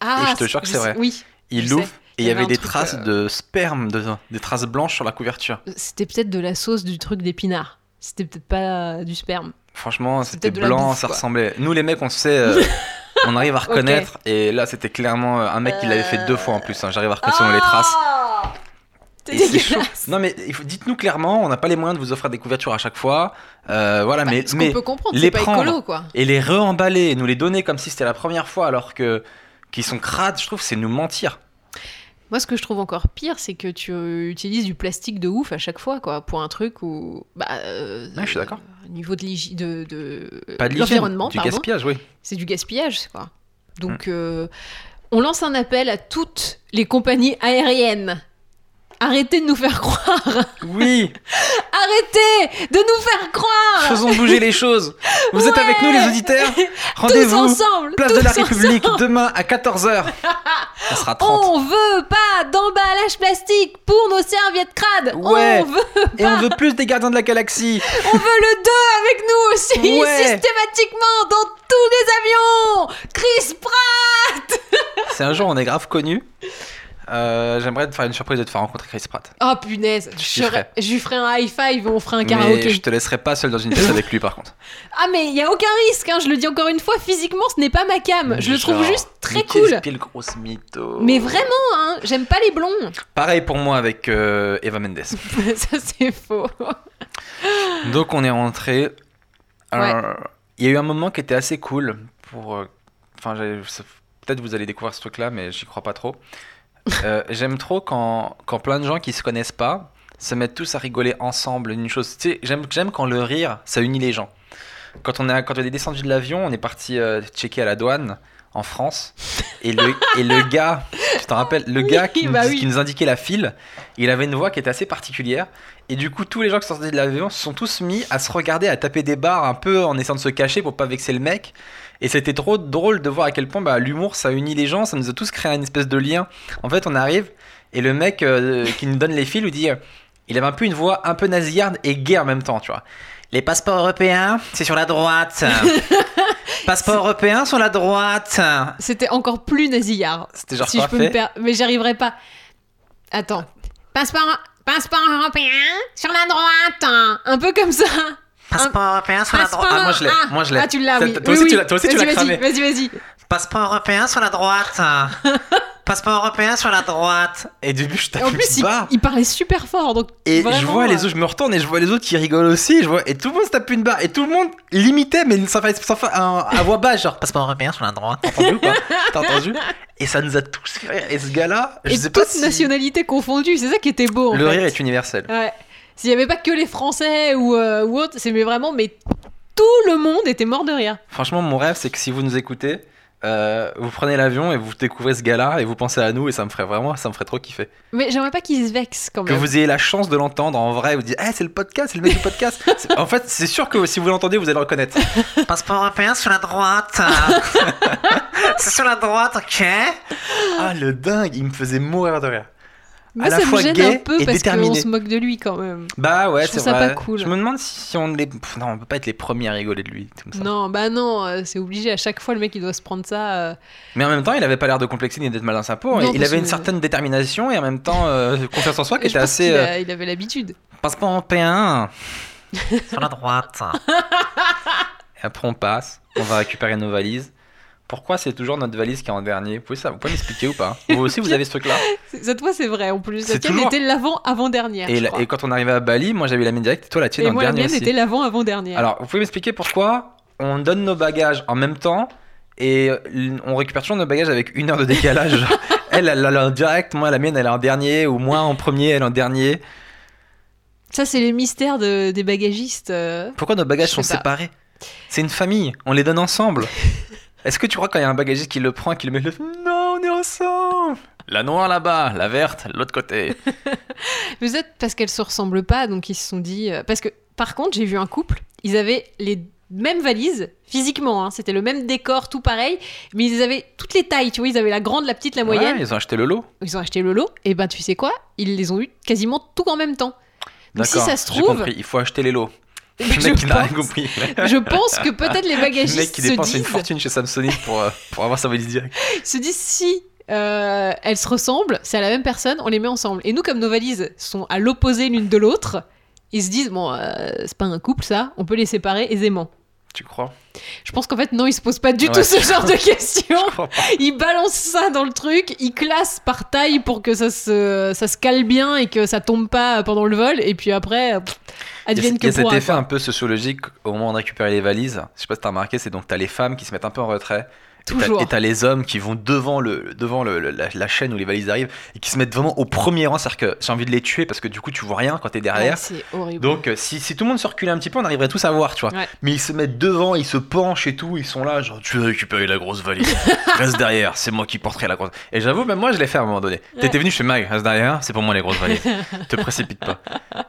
Ah, Et je te jure que c'est vrai. Oui, il l'ouvre et il Il y avait des traces euh, de sperme, de, des traces blanches sur la couverture. c'était peut-être de la sauce du truc d'épinards. C'était peut-être pas du sperme. Franchement, C'était blanc, bouffe, ça ressemblait. Nous les mecs, on sait, euh, on arrive à reconnaître. Et là, c'était clairement euh, un mec qui l'avait fait deux fois en plus. hein. J'arrive à reconnaître les traces. Ah dégueulasse. Non mais dites-nous clairement, on n'a pas les moyens de vous offrir des couvertures à chaque fois. Euh, voilà, Bah, mais, mais peut comprendre, les pas prendre. écolo, quoi. et les re-emballer, nous les donner comme si c'était la première fois alors que qu'ils sont crades, je trouve, c'est nous mentir. Moi, ce que je trouve encore pire, c'est que tu euh, utilises du plastique de ouf à chaque fois, quoi, pour un truc où, bah, euh, Ouais, je suis d'accord. Au niveau de l'hygi- de, de Pas de l'hygiène, l'environnement, du pardon, gaspillage, oui. c'est du gaspillage, quoi. Mm. Donc, euh, on lance un appel à toutes les compagnies aériennes. Arrêtez de nous faire croire. Oui, Arrêtez de nous faire croire. faisons bouger les choses. Vous êtes avec nous les auditeurs Rendez-vous ensemble. place de la ensemble. République demain à 14h. On sera 30. On veut pas d'emballage plastique pour nos serviettes crades. Ouais. On veut, Et on veut plus des gardiens de la galaxie. on veut le 2 avec nous aussi, Ouais. systématiquement dans tous les avions. Chris Pratt. Si un jour on est grave connu, euh, j'aimerais te faire une surprise de te faire rencontrer Chris Pratt. Oh punaise, je, ferai- je lui ferai un high five et on fera un Mais karaoké. je te laisserai pas seul dans une pièce avec lui par contre. Ah mais il y a aucun risque, hein, je le dis encore une fois, physiquement ce n'est pas ma cam. Je le trouve juste très mais cool. Quelle grosse mytho. Mais vraiment, hein, j'aime pas les blonds. Pareil pour moi avec euh, Eva Mendes. Ça c'est faux. Donc on est rentré. Euh, Il y a eu un moment qui était assez cool pour. Enfin, peut-être vous allez découvrir ce truc-là, mais j'y crois pas trop. Euh, J'aime trop quand, quand plein de gens qui se connaissent pas se mettent tous à rigoler ensemble d'une chose. Tu sais, j'aime j'aime quand le rire, ça unit les gens. Quand on, a, quand on est descendu de l'avion, on est parti euh, checker à la douane en France. Et le, et le gars, tu t'en rappelles, le Oui, gars qui, nous, bah oui. qui nous indiquait la file, il avait une voix qui était assez particulière. Et du coup, tous les gens qui sortaient de l'avion se sont tous mis à se regarder, à taper des barres un peu en essayant de se cacher pour pas vexer le mec. Et c'était trop drôle de voir à quel point bah, l'humour ça unit les gens, ça nous a tous créé une espèce de lien. En fait, on arrive et le mec euh, qui nous donne les fils nous dit euh, il avait un peu une voix un peu nasillarde et gay en même temps, tu vois. Les passeports européens, c'est sur la droite. passeports européens sur la droite. C'était encore plus nasillard. C'était genre si je peux me per... Mais j'arriverai pas. Attends. Passeport, passeport européen sur la droite. Un peu comme ça. Passeport européen sur la droite. Ah, moi, je l'ai, moi, je l'ai. Ah, tu l'as, oui. toi Oui, aussi, oui. tu l'as- toi aussi, tu Vas-y, l'as vas-y, cramé. Vas-y, vas-y. Passeport européen sur la droite. Passeport européen sur la droite. Et du début, je Et tape en plus, il, parlait super fort, donc Et vraiment, je vois les euh, autres, je me retourne et je vois les autres qui rigolent aussi. Je vois, et tout le monde se tape une barre. Et tout le monde l'imitait, mais sans sans à voix basse, genre, Passeport européen sur la droite. t'as entendu pas? T'as entendu? Et ça nous a tous fait. Et ce gars-là, je Et sais pas toutes si. nationalités confondues, c'est ça qui était beau en Le fait. rire est universel. Ouais. S'il n'y avait pas que les Français ou, euh, ou autre, c'est mais vraiment, mais tout le monde était mort de rire. Franchement, mon rêve, c'est que si vous nous écoutez, euh, vous prenez l'avion et vous découvrez ce gars-là et vous pensez à nous et ça me ferait vraiment, ça me ferait trop kiffer. Mais j'aimerais pas qu'ils se vexent quand Que même. vous ayez la chance de l'entendre en vrai, vous dites, eh, c'est le podcast, c'est le mec du podcast. En fait, c'est sûr que si vous l'entendez, vous allez le reconnaître. Passeport européen sur la droite. C'est sur la droite, ok Ah, le dingue, il me faisait mourir de rire. Moi, à la ça me fois gêne gay un peu et parce qu'on déterminé. se moque de lui quand même. Bah ouais, Je c'est trouve ça vrai. pas cool. Je me demande si on les. Pff, Non, on peut pas être les premiers à rigoler de lui. Comme ça. Non, bah non, euh, c'est obligé. À chaque fois, le mec, il doit se prendre ça. euh, Mais en même temps, il avait pas l'air de complexer ni d'être mal dans sa peau. Non, il avait une que- certaine détermination et en même temps euh, confiance en soi qui était assez. qu'il euh, a- il avait l'habitude. Passeport européen. Sur la droite. Et après, on passe. On va récupérer nos valises. Pourquoi c'est toujours notre valise qui est en dernier? Vous pouvez, ça, vous pouvez m'expliquer ou pas? Vous aussi, vous avez ce truc-là? Cette fois, c'est vrai en plus. La tienne toujours- était l'avant-avant-dernière. et, la- quand on arrivait à Bali, moi j'avais la mienne directe et toi la tienne Et en moi, la dernier mienne aussi. était l'avant-avant-dernière. Alors, vous pouvez m'expliquer pourquoi on donne nos bagages en même temps et euh, on récupère toujours nos bagages avec une heure de décalage? Elle, elle l'a en direct, moi la mienne elle est en dernier, ou moi en premier, elle en dernier. Ça, c'est les mystères de- des bagagistes. euh. Pourquoi nos bagages sont pas. séparés? C'est une famille, on les donne ensemble. Est-ce que tu crois quand il y a un bagagiste qui le prend et qui le met le... Non, on est ensemble La noire là-bas, la verte, l'autre côté. Peut-être parce qu'elles se ressemblent pas, donc ils se sont dit. euh, Parce que, par contre, j'ai vu un couple, ils avaient les mêmes valises, physiquement, hein, c'était le même décor, tout pareil, mais ils avaient toutes les tailles, tu vois, ils avaient la grande, la petite, la Ouais, moyenne. ils ont acheté le lot. Ils ont acheté le lot, et ben tu sais quoi Ils les ont eu quasiment tout en même temps. Donc si ça se j'ai trouve, compris, il faut acheter les lots. Le je, mec qui n'a rien pense, compris. je pense que peut-être les Le bagagistes mec qui se dépense disent, une fortune chez Samsonite pour, euh, pour avoir sa valise directe. se disent si euh, elles se ressemblent, c'est à la même personne, on les met ensemble. Et nous, comme nos valises sont à l'opposé l'une de l'autre, ils se disent bon, euh, c'est pas un couple ça, on peut les séparer aisément. Tu crois? Je pense qu'en fait, non, ils se posent pas du Ouais, tout ce genre de questions. Ils balancent ça dans le truc, ils classent par taille pour que ça se, ça se cale bien et que ça tombe pas pendant le vol. Et puis après, pff, Il y a, advienne il y que a cet effet quoi. un peu sociologique au moment de récupérer les valises. Je sais pas si t'as remarqué, c'est donc t'as les femmes qui se mettent un peu en retrait. Et t'as- Toujours. Et t'as les hommes qui vont devant, le, devant le- la, la chaîne où les valises arrivent et qui se mettent vraiment au premier rang. C'est-à-dire que j'ai envie de les tuer parce que du coup tu vois rien quand t'es derrière. Ouais, c'est horrible. Donc euh, si, si tout le monde se reculait un petit peu, on arriverait tous à voir, tu vois. Ouais. Mais ils se mettent devant, ils se penchent et tout, ils sont là, genre tu veux récupérer la grosse valise, reste derrière, c'est moi qui porterai la grosse. Et j'avoue, même moi je l'ai fait à un moment donné. T'étais venu, je fais Mag, reste derrière, c'est pour moi les grosses valises. Te précipite pas.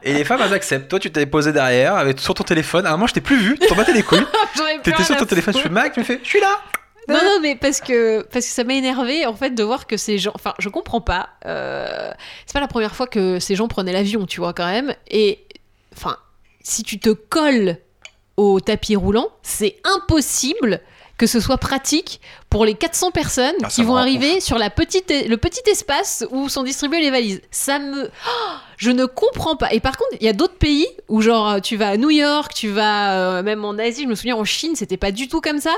Et les femmes elles acceptent. Toi tu t'es posé derrière, avec, sur ton téléphone. À un moment je t'ai plus vu, t'en battais les couilles. T'étais sur ton téléphone, je fais Mag, tu me fais, je suis là. Non, non, mais parce que, parce que ça m'a énervé en fait de voir que ces gens. Enfin, je comprends pas. euh, c'est pas la première fois que ces gens prenaient l'avion, tu vois, quand même. Et. Enfin, si tu te colles au tapis roulant, c'est impossible que ce soit pratique pour les 400 personnes Ah, qui vont arriver sur la petite, le petit espace où sont distribuées les valises. Ça me. Oh, je ne comprends pas. Et par contre, il y a d'autres pays où, genre, tu vas à New York, tu vas euh, même en Asie, je me souviens en Chine, c'était pas du tout comme ça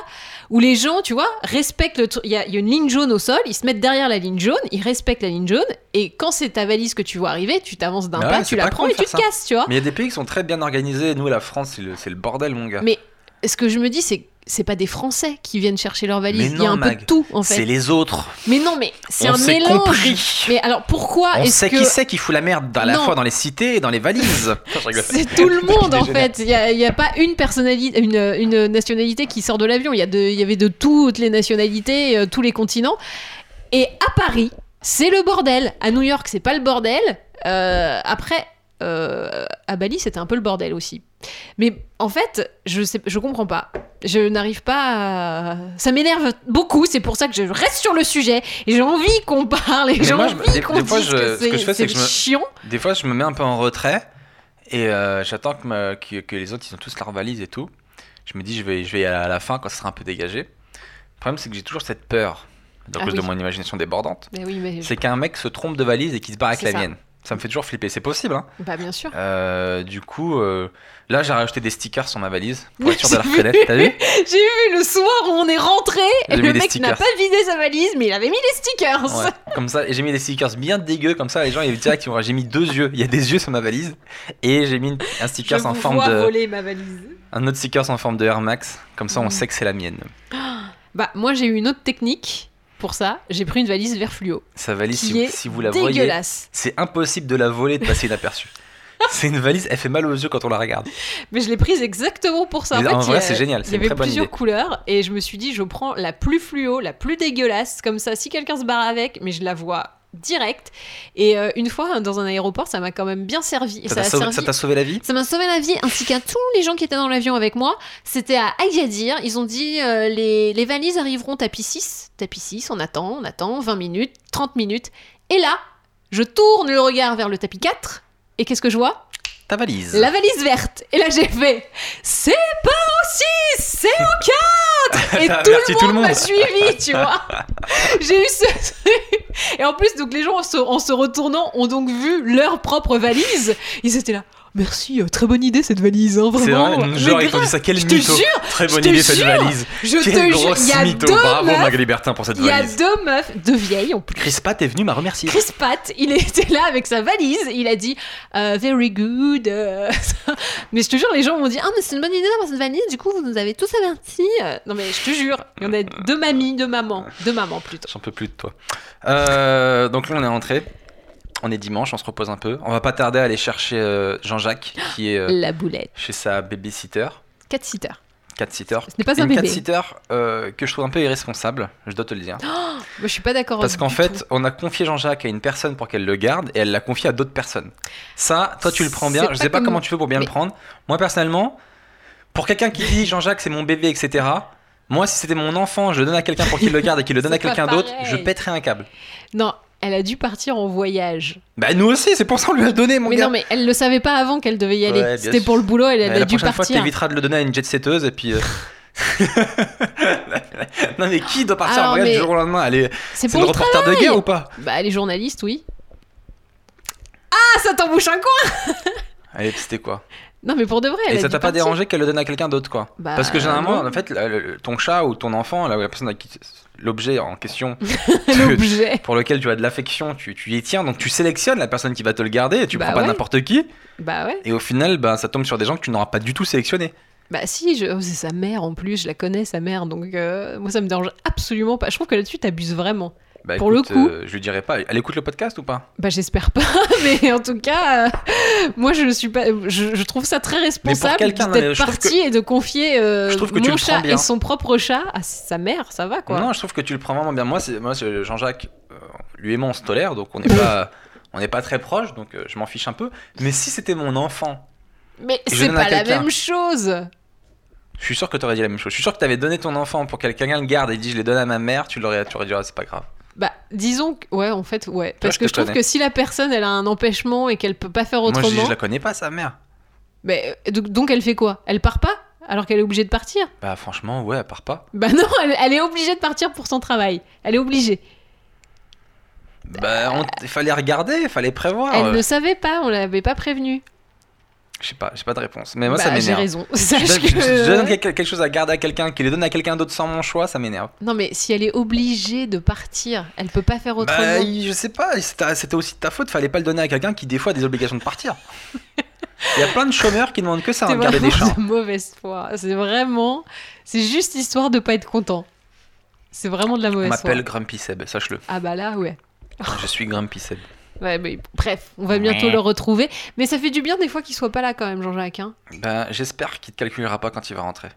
où les gens, tu vois, respectent le truc. Il y, a il y a une ligne jaune au sol, ils se mettent derrière la ligne jaune, ils respectent la ligne jaune, et quand c'est ta valise que tu vois arriver, tu t'avances d'un Bah pas, tu la prends et tu te ça. casses, tu vois. Mais il y a des pays qui sont très bien organisés. Nous, la France, c'est le, c'est le bordel, mon gars. Mais ce que je me dis, c'est c'est pas des Français qui viennent chercher leurs valises. Mais Il y a un peu de tout, en C'est fait. les autres. Mais non, mais c'est un mélange. compris. Mais alors pourquoi On sait que qui c'est qui fout la merde à la Non. fois dans les cités et dans les valises. C'est tout le monde en fait. Il n'y a, a pas une personnalité, une, une nationalité qui sort de l'avion. Il y, a de- il y avait de toutes les nationalités, euh, tous les continents. Et à Paris, c'est le bordel. À New York, c'est pas le bordel. Euh, après, euh, à Bali, c'était un peu le bordel aussi. Mais en fait, je sais, je comprends pas. Je n'arrive pas à... Ça m'énerve beaucoup, c'est pour ça que je reste sur le sujet. Et j'ai envie qu'on parle, et j'ai envie des- qu'on dise je- que ce que je fais, c'est me- chiant. Des fois, je me mets un peu en retrait et euh, j'attends que, ma- que, que les autres ils ont tous leur valise et tout. Je me dis, je vais, je vais à la fin quand ça sera un peu dégagé. Le problème, c'est que j'ai toujours cette peur, à Ah cause oui. de mon imagination débordante. Oui, C'est qu'un mec se trompe de valise et qu'il se barre avec la ça. mienne. Ça me fait toujours flipper. C'est possible, hein. Bah, bien sûr. Euh, du coup, euh, là, j'ai rajouté des stickers sur ma valise pour être sûr de la reconnaître. T'as vu? J'ai vu le soir où on est rentré, et le mec n'a pas vidé sa valise, mais il avait mis les stickers. Ouais, comme ça, et j'ai mis des stickers bien dégueux, comme ça, les gens ils direct, ils j'ai mis deux yeux. Il y a des yeux sur ma valise, et j'ai mis un Je sticker en vous forme vois de, voler ma valise. un autre sticker en forme de Air Max. Comme ça, on Mm. sait que c'est la mienne. Bah, moi j'ai eu une autre technique pour ça. J'ai pris une valise vert fluo. Sa valise, Qui si, vous- est si vous la voyez, c'est impossible de la voler et de passer inaperçu. c'est une valise, elle fait mal aux yeux quand on la regarde. Mais je l'ai prise exactement pour ça. En, vrai, c'est génial, Il y avait très plusieurs idée. couleurs et je me suis dit, je prends la plus fluo, la plus dégueulasse. Comme ça, si quelqu'un se barre avec, mais je la vois direct. Et euh, une fois, dans un aéroport, ça m'a quand même bien servi. Ça ça t'a a sauvé, servi ça t'a sauvé la vie? Ça m'a sauvé la vie, ainsi qu'à tous les gens qui étaient dans l'avion avec moi. C'était à Agadir. Ils ont dit euh, les, les valises arriveront tapis 6. Tapis 6, on attend, on attend, 20 minutes, 30 minutes. Et là, je tourne le regard vers le tapis 4. Et qu'est-ce que je vois? Ta valise. La valise verte. Et là, j'ai fait C'est pas au 6, c'est au 4 Et tout, le tout le monde m'a suivi, tu vois. J'ai eu ce truc. Et en plus, donc les gens, en se, en se retournant, ont donc vu leur propre valise. Ils étaient là. Merci, euh, très bonne idée cette valise, hein, C'est vraiment. vrai, Mais genre dit ça, quel je te jure, Très je bonne te idée cette valise. je te jure, il y a mytho. deux Bravo meufs, Magali Bertin pour cette il y a valise. deux meufs, deux vieilles en plus. Chris Pat est venu m'a remercié. Chris Pat, il était là avec sa valise, il a dit euh, very good. euh, mais je te jure, les gens m'ont dit ah mais c'est une bonne idée d'avoir cette valise. Du coup, vous nous avez tous avertis. Non mais je te jure, il y en a deux mamies, deux mamans, deux mamans plutôt. J'en peux plus de toi. Euh, donc là, on est rentré. On est dimanche, on se repose un peu. On va pas tarder à aller chercher euh, Jean-Jacques, qui est euh, La boulette, chez sa babysitter, cat sitter. cat sitter. Ce n'est pas un Une bébé. cat sitter euh, que je trouve un peu irresponsable, je dois te le dire. Moi, je suis pas d'accord. Parce qu'en fait, tout. on a confié Jean-Jacques à une personne pour qu'elle le garde et elle l'a confié à d'autres personnes. Ça, toi, tu le prends bien. Je sais pas comme- comment tu fais pour bien Mais- le prendre. Moi, personnellement, pour quelqu'un qui dit Jean-Jacques, c'est mon bébé, etc. Moi, si c'était mon enfant, je le donne à quelqu'un pour qu'il le garde et qu'il le donne à quelqu'un d'autre, je pèterais un câble. non, elle a dû partir en voyage. Bah, nous aussi, c'est pour ça qu'on lui a donné, mon mais gars. non, mais elle le savait pas avant qu'elle devait y aller. Ouais, C'était pour le boulot, elle, elle Mais a la dû prochaine fois, partir. t'éviteras de le donner à une jet setteuse et puis. euh, non, mais qui doit partir Alors, en voyage mais- du jour au lendemain? Elle est- C'est pour le reporter de guerre ou pas? Bah, les journalistes, oui. Ah, ça t'embouche un coin Allez, c'était quoi? Non, mais pour de vrai. elle Et a ça t'a pas partir. dérangé qu'elle le donne à quelqu'un d'autre, quoi Bah, Parce que généralement, non. en fait, ton chat ou ton enfant, la, personne à qui l'objet en question L'objet. pour lequel tu as de l'affection, tu, tu y tiens, donc tu sélectionnes la personne qui va te le garder et tu Bah prends pas n'importe qui. Bah ouais. Et au final, bah, ça tombe sur des gens que tu n'auras pas du tout sélectionnés. Bah si, je... oh, c'est sa mère en plus, je la connais sa mère, donc euh, moi ça me dérange absolument pas. Je trouve que là-dessus t'abuses vraiment. Bah, Pour le coup. euh, je lui dirais pas. Elle écoute le podcast ou pas? Bah j'espère pas, mais en tout cas, euh, moi je suis pas, je, je trouve ça très responsable d'être parti et de confier euh, mon chat et son propre chat à sa mère, ça va quoi. Non, je trouve que tu le prends vraiment bien. Moi, moi, Jean-Jacques, euh, lui et moi, on se tolère, donc on n'est pas, on n'est pas très proches, donc je m'en fiche un peu. Mais si c'était mon enfant, mais c'est donne pas la même chose. je suis sûr que tu aurais dit la même chose. Je suis sûr que tu avais donné ton enfant pour que quelqu'un le garde et dit je l'ai donné à ma mère, tu l'aurais, tu aurais dit ah, c'est pas grave. Bah disons que, ouais en fait ouais, parce je que je trouve connais. que si la personne elle a un empêchement et qu'elle peut pas faire Moi, je, dis, autrement, je la connais pas, sa mère. mais, euh, donc, donc elle fait quoi? Elle part pas? Alors qu'elle est obligée de partir? Bah, franchement, ouais, à part pas. Bah non, elle, elle est obligée de partir pour son travail. Elle est obligée. Bah, il fallait regarder, il fallait prévoir. Elle ne savait pas, on l'avait pas prévenue. Je sais pas, j'ai pas de réponse. Mais moi, bah, ça j'ai m'énerve. raison. Je Sache que- je donne quelque, chose à garder à quelqu'un, qui le donne à quelqu'un d'autre sans mon choix, ça m'énerve. Non mais si elle est obligée de partir, elle peut pas faire autrement. Bah, je sais pas, c'était aussi de ta faute, fallait pas le donner à quelqu'un qui, des fois, a des obligations de partir. Il y a plein de chômeurs qui demandent que ça, c'est hein, de garder des chats. de mauvaise foi. C'est vraiment, c'est juste histoire de pas être content. C'est vraiment de la On mauvaise foi. m'appelle Grumpy Seb, sache-le. Ah bah là ouais. Je suis Grumpy Seb. Ouais, mais bref, on va bientôt Ouais. le retrouver. Mais ça fait du bien des fois qu'il soit pas là quand même, Jean-Jacques. hein. Ben, j'espère qu'il te calculera pas quand il va rentrer.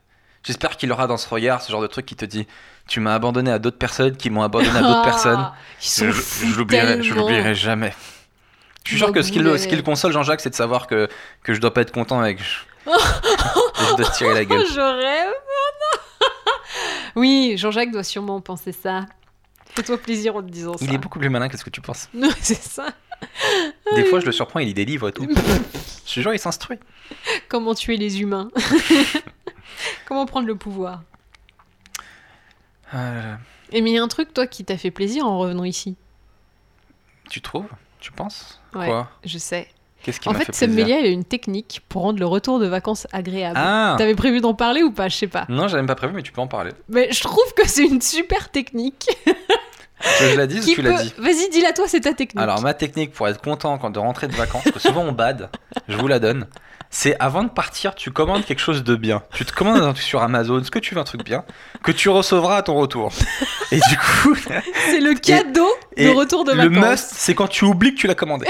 J'espère qu'il aura dans ce regard ce genre de truc qui te dit Tu m'as abandonné à d'autres personnes qui m'ont abandonné à d'autres Ah, personnes. Je, je l'oublierai, jamais. Je suis sûr que ce qui, le, l'avez. ce qui le console, Jean-Jacques, c'est de savoir que, que je dois pas être content et que je, je dois te tirer la gueule. Je rêve. oui, Jean-Jacques doit sûrement penser ça. Fais-toi plaisir en te disant ça. Il est beaucoup plus malin que ce que tu penses. Non, c'est ça. Des fois, je le surprends, il lit des livres et tout. Suis genre, il s'instruit. Comment tuer les humains Comment prendre le pouvoir Euh, Et mais il y a un truc, toi, qui t'a fait plaisir en revenant ici? tu trouves? Tu penses? Ouais. Quoi? Je sais. Qu'est-ce qui En fait, fait, Sam plaisir? Melia, il a une technique pour rendre le retour de vacances agréable. Ah T'avais prévu d'en parler ou pas? Je sais pas. Non, j'avais même pas prévu, mais tu peux en parler. Mais je trouve que c'est une super technique. Que je ou tu l'as peut- dit Vas-y, dis-la toi, c'est ta technique. Alors, ma technique pour être content quand de rentrer de vacances, parce que souvent on bad, je vous la donne, c'est avant de partir, tu commandes quelque chose de bien. Tu te commandes un truc sur Amazon, ce que tu veux, un truc bien, que tu recevras à ton retour. Et du coup, c'est le cadeau et de retour de le vacances. must, c'est quand tu oublies que tu l'as commandé.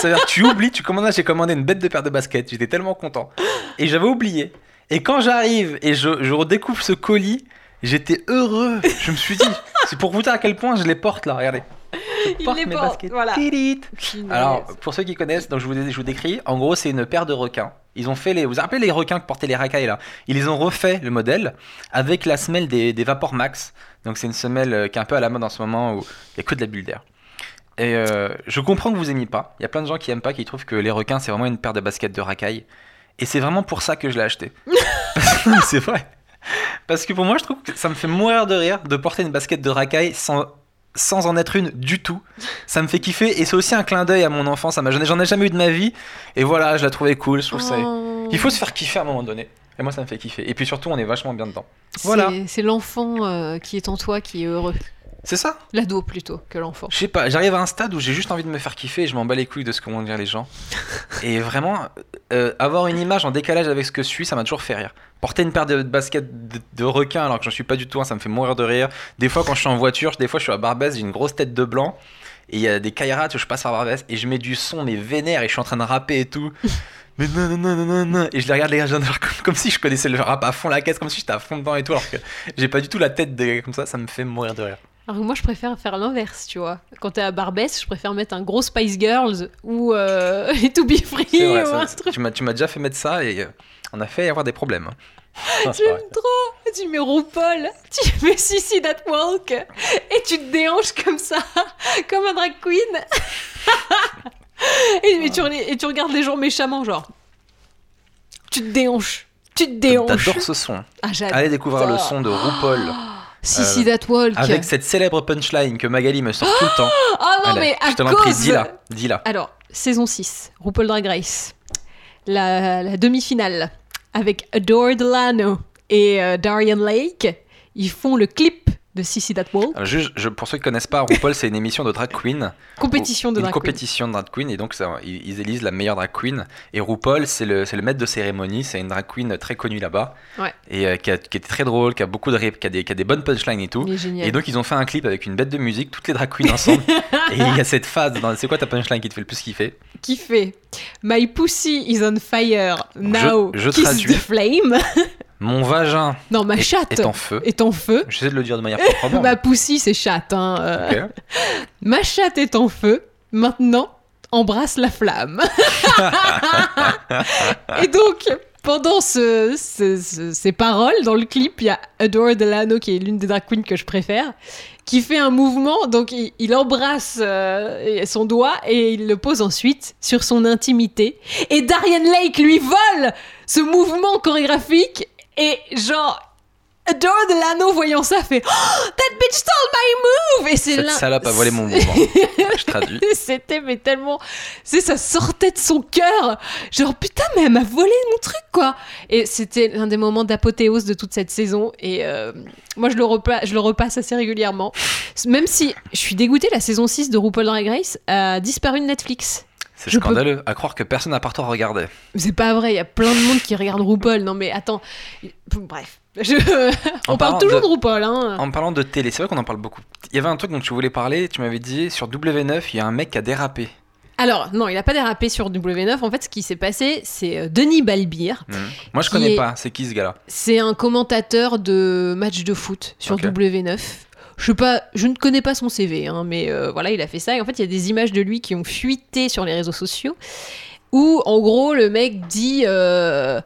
C'est-à-dire, tu oublies, tu commandes, j'ai commandé une bête de paire de baskets, j'étais tellement content. Et j'avais oublié. Et quand j'arrive et je, je redécouvre ce colis, j'étais heureux. Je me suis dit, c'est pour vous dire à quel point je les porte là, regardez. Je Il porte les mes porte, baskets. voilà. Alors, pour ceux qui connaissent, donc je vous, je vous décris, en gros, c'est une paire de requins. Ils ont fait les. Vous vous rappelez les requins que portaient les racailles là? Ils les ont refait le modèle avec la semelle des, des Vapor Max. Donc, c'est une semelle euh, qui est un peu à la mode en ce moment où il n'y a que de la bulle d'air. Et euh, je comprends que vous aimiez pas. Il y a plein de gens qui aiment pas, qui trouvent que les requins c'est vraiment une paire de baskets de racailles. Et c'est vraiment pour ça que je l'ai acheté. C'est vrai. Parce que pour moi, je trouve que ça me fait mourir de rire de porter une basket de racailles sans, sans en être une du tout. Ça me fait kiffer et c'est aussi un clin d'œil à mon enfance. à ma. J'en ai jamais eu de ma vie et voilà, je la trouvais cool. Je trouve ça. Oh. Il faut se faire kiffer à un moment donné. Et moi, ça me fait kiffer. Et puis surtout, on est vachement bien dedans. C'est- Voilà. C'est l'enfant euh, qui est en toi qui est heureux. C'est ça? L'ado plutôt que l'enfant. Je sais pas, j'arrive à un stade où j'ai juste envie de me faire kiffer et je m'en bats les couilles de ce que vont dire les gens. et vraiment, euh, avoir une image en décalage avec ce que je suis, ça m'a toujours fait rire. Porter une paire de baskets de, de requin alors que j'en suis pas du tout, un, ça me fait mourir de rire. Des fois, quand je suis en voiture, des fois, je suis à Barbès, j'ai une grosse tête de blanc. Et il y a des Kairat où je passe par Barbès et je mets du son, mais vénère, et je suis en train de rapper et tout. Mais non, non, non, non, non, non. Et je les regarde les gars, comme si je connaissais le rap à fond la caisse, comme si j'étais à fond dedans et tout, alors que j'ai pas du tout la tête de comme ça, ça me fait mourir de rire. Alors que moi, je préfère faire l'inverse, tu vois. Quand t'es à Barbès, je préfère mettre un gros Spice Girls ou euh, les To Be Free vrai, ou un truc. tu m'as tu déjà fait mettre ça et euh, on a fait avoir des problèmes. hein. Non, pas J'aime vrai. trop. Tu mets RuPaul, tu fais Sissy That Walk et tu te déhanches comme ça, comme un drag queen. et, et tu, et tu regardes les gens méchamment, genre. Tu te déhanches. Tu te déhanches. T'adores ce son. Ah. Allez découvrir le son de RuPaul Euh, That Walk. avec cette célèbre punchline que Magali me sort tout le temps. Ah non, Allez, mais à je te l'en prie, cause. dis-la, dis-la. Alors, saison 6, RuPaul Drag Race. La, la demi-finale avec Adore Delano et euh, Darian Lake. Ils font le clip de Sissy That Walk. Alors, juste, je- pour ceux qui connaissent pas, RuPaul c'est une émission de drag queen, Compétition de une drag queen. compétition de drag queen et donc ça, ils, ils élisent la meilleure drag queen. Et RuPaul c'est le, le maître de cérémonie, c'est une drag queen très connue là-bas Ouais. et euh, qui, a- qui était très drôle, qui a beaucoup de rip, qui a des, qui a des bonnes punchlines et tout. Est. Et donc ils ont fait un clip avec une bête de musique, toutes les drag queens ensemble. et il y a cette phase c'est quoi ta punchline qui te fait le plus kiffer? Fait My pussy is on fire now. je kiss traduis. the flame. Mon vagin non, ma chatte est en feu. est en feu. J'essaie de le dire de manière probante. Ma pussy, c'est chatte. Hein. euh. Ma chatte est en feu. Maintenant, embrasse la flamme. et donc, pendant ce- ce- ce- ces paroles dans le clip, il y a Adore Delano, qui est l'une des drag queens que je préfère, qui fait un mouvement. Donc, il, il embrasse euh, son doigt et il le pose ensuite sur son intimité. Et Darian Lake lui vole ce mouvement chorégraphique. Et genre, Adore Delano, voyant ça, fait oh, That bitch stole my move! Et c'est Cette salope a volé mon mouvement. Je traduis. C'était mais tellement, c'est ça sortait de son cœur, genre putain mais elle m'a volé mon truc quoi. Et c'était l'un des moments d'apothéose de toute cette saison et euh, moi je le, repa- je le repasse assez régulièrement. Même si je suis dégoûtée, la saison 6 de RuPaul Drag Race a disparu de Netflix. C'est peux- scandaleux. À croire que personne à part toi regardait. C'est pas vrai, il y a plein de monde qui regarde RuPaul. Non mais attends, bref. Je- On parle toujours de- de RuPaul hein. En parlant de télé, c'est vrai qu'on en parle beaucoup. Il y avait un truc dont tu voulais parler, tu m'avais dit sur W9, il y a un mec qui a dérapé. Alors non, il a pas dérapé sur W9. En fait, ce qui s'est passé, c'est euh, Denis Balbir. Mhm. Moi je connais est- pas, c'est qui ce gars-là? C'est un commentateur de match de foot sur Ok. W9. Je, sais pas, je ne connais pas son CV, hein, mais euh, voilà, il a fait ça. Et en fait, il y a des images de lui qui ont fuité sur les réseaux sociaux où, en gros, le mec dit. euh,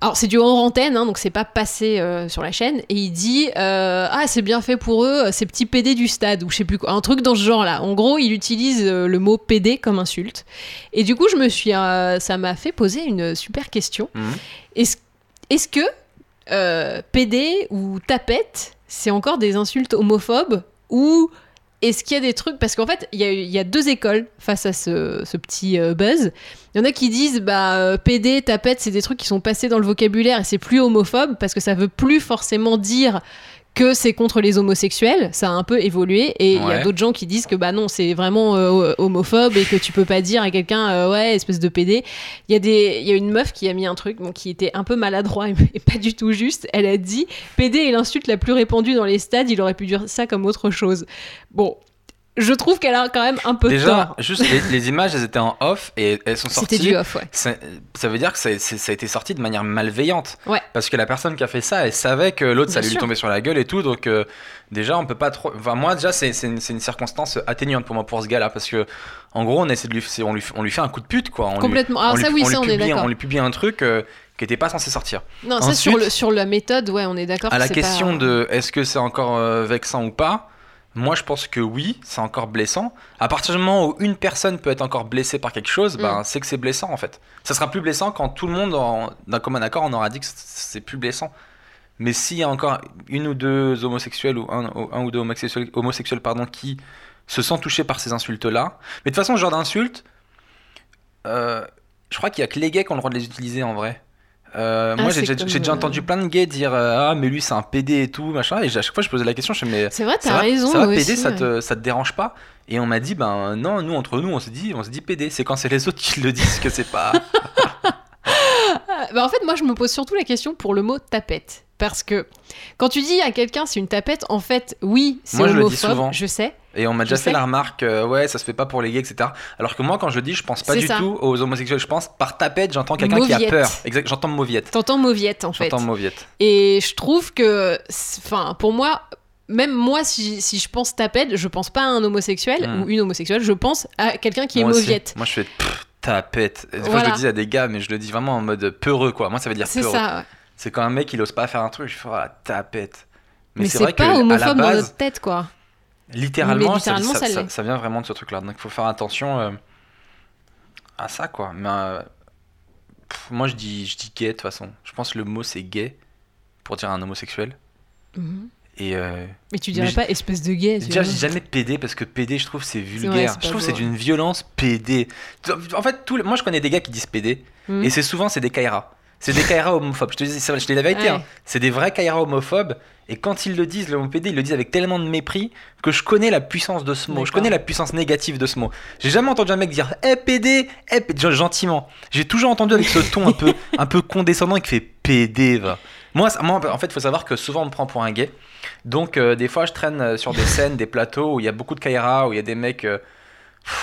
alors, c'est du hors antenne, hein, donc c'est pas passé euh, sur la chaîne. Et il dit euh, Ah, c'est bien fait pour eux, ces petits PD du stade, ou je sais plus quoi. Un truc dans ce genre-là. En gros, il utilise euh, le mot PD comme insulte. Et du coup, je me suis. ça m'a fait poser une super question. Mhm. Est-ce que PD ou tapette, c'est encore des insultes homophobes ou est-ce qu'il y a des trucs Parce qu'en fait, il y a, deux écoles face à ce, ce petit euh, buzz. Il y en a qui disent bah euh, PD, tapette, c'est des trucs qui sont passés dans le vocabulaire et c'est plus homophobe parce que ça veut plus forcément dire que c'est contre les homosexuels, ça a un peu évolué et il y a d'autres gens qui disent que bah non, c'est vraiment euh, homophobe et que tu peux pas dire à quelqu'un euh, ouais, espèce de PD. Il y a des il y a une meuf qui a mis un truc bon, qui était un peu maladroit et, et pas du tout juste, elle a dit PD est l'insulte la plus répandue dans les stades, il aurait pu dire ça comme autre chose. Bon, je trouve qu'elle a quand même un peu Déjà, tort. juste les, les images, elles étaient en off et elles sont sorties. C'était du off, ouais. Ça, ça veut dire que ça, ça a été sorti de manière malveillante. Ouais. Parce que la personne qui a fait ça, elle savait que l'autre, ça allait lui tomber sur la gueule et tout. Donc, euh, déjà, on peut pas trop. Enfin, moi, déjà, c'est une, circonstance atténuante pour moi, pour ce gars-là. Parce que, en gros, on essaie de lui, on lui, on lui fait un coup de pute, quoi. On lui- Complètement. Ah, on ça, lui- oui, on lui ça, on est d'accord. On lui publie un truc euh, qui était pas censé sortir. Non, ça sur, Ensuite- le, sur la méthode, ouais, on est d'accord. À la question pas- de est-ce que c'est encore euh, vexant ou pas, moi je pense que oui, c'est encore blessant. À partir du moment où une personne peut être encore blessée par quelque chose, Mm. ben, c'est que c'est blessant en fait. Ça sera plus blessant quand tout le monde, d'un commun accord, on aura dit que c'est plus blessant. Mais s'il y a encore une ou deux homosexuels ou un, ou un ou deux homosexuels, homosexuels pardon, qui se sentent touchés par ces insultes-là, mais de toute façon, ce genre d'insultes, euh, je crois qu'il y a que les gays qui ont le droit de les utiliser en vrai. Euh, Ah, moi, j'ai c'est j'ai- comme, déjà euh, entendu plein de gays dire euh, Ah, mais lui, c'est un PD et tout, machin. Et à chaque fois, je posais la question, je me mais C'est vrai, t'as raison. ça va PD, aussi, ça, ouais. te, ça te dérange pas? Et on m'a dit Ben non, nous, entre nous, on se dit, on se dit PD. C'est quand c'est les autres qui le disent que c'est pas. Ah, bah, en fait, moi, je me pose surtout la question pour le mot tapette. Parce que quand tu dis à quelqu'un c'est une tapette, en fait, oui, c'est Moi, je le dis homophobe, souvent. je sais. Et on m'a déjà fait la remarque euh, Ouais, ça se fait pas pour les gays, etc. Alors que moi, quand je dis, je pense pas du ça. tout aux homosexuels. Je pense par tapette, j'entends quelqu'un qui a peur. Exact, j'entends mauviette. T'entends mauviette, en fait. J'entends mauviette. Et je trouve que, enfin, pour moi, même moi, si, si je pense tapette, je pense pas à un homosexuel Hmm. ou une homosexuelle, je pense à quelqu'un qui Moi est aussi. mauviette. Moi, je fais pff, tapette. Des fois, je le dis à des gars, mais je le dis vraiment en mode peureux, quoi. Moi, ça veut dire C'est peureux. ça. ouais. C'est quand un mec il ose pas faire un truc, je fais ah, tapette. Mais, c'est pas que à la homophobe dans base, notre tête, quoi. Littéralement, Mais ça- littéralement, ça, ça ça- l'est. ça vient vraiment de ce truc-là. Donc il faut faire attention euh, à ça, quoi. Mais euh, pff, moi je dis, je dis gay de toute façon. Je pense que le mot c'est gay pour dire un homosexuel. Mhm. Et euh, Mais tu dirais Mais je- pas espèce de gay. déjà, je dis jamais PD parce que PD, je trouve c'est vulgaire. je trouve c'est ouais. d'une violence PD. En fait, tout le- moi je connais des gars qui disent PD Mhm. et c'est souvent c'est des Kaira. C'est des Kaira homophobes. Je te dis, je te dis la vérité. Ouais. hein. C'est des vrais Kaira homophobes. Et quand ils le disent, le PD, ils le disent avec tellement de mépris que je connais la puissance de ce mot. Je connais la puissance négative de ce mot. J'ai jamais entendu un mec dire Eh PD, genre, gentiment. J'ai toujours entendu avec ce ton un peu, un peu condescendant qui fait PD. Va. Moi, moi, en fait, il faut savoir que souvent on me prend pour un gay. Donc, euh, des fois, je traîne euh, sur des scènes, des plateaux où il y a beaucoup de Kaira, où il y a des mecs. euh,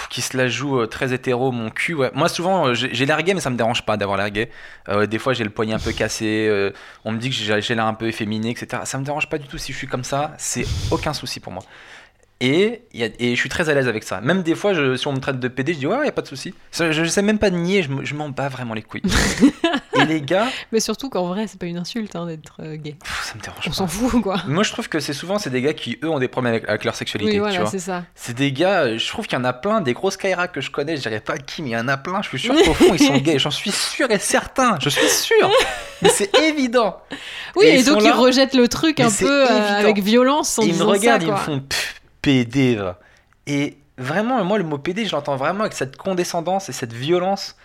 qui se la jouent euh, très hétéro, mon cul. Moi, souvent, euh, j'ai l'air gay, mais ça me dérange pas d'avoir l'air. Euh, des fois, j'ai le poignet un peu cassé. on me dit que j'ai l'air un peu efféminé, etc. Ça me dérange pas du tout si je suis comme ça. C'est aucun souci pour moi. Et, et je suis très à l'aise avec ça. Même des fois, je- si on me traite de PD, je dis ouais, ouais, y a pas de souci. Je, je sais même pas nier, je me- je m'en bats vraiment les couilles. et les gars, Mais surtout qu'en vrai, c'est pas une insulte hein, d'être euh, gay. ça me dérange On s'en fout, quoi. Moi, je trouve que c'est souvent c'est des gars qui eux ont des problèmes avec, avec leur sexualité. Oui, voilà, c'est ça. C'est des gars, euh, je trouve qu'il y en a plein, des grosses Kaira que je connais, je dirais pas qui, mais il y en a plein, je suis sûr qu'au fond ils sont gays, j'en suis sûr et certain, je suis sûr, mais c'est évident. Oui, Et et, ils donc ils là, rejettent le truc un peu euh, avec violence en ils me regardent, ça, ils me font pff, PD, va. et vraiment, moi le mot PD, je l'entends vraiment avec cette condescendance et cette violence.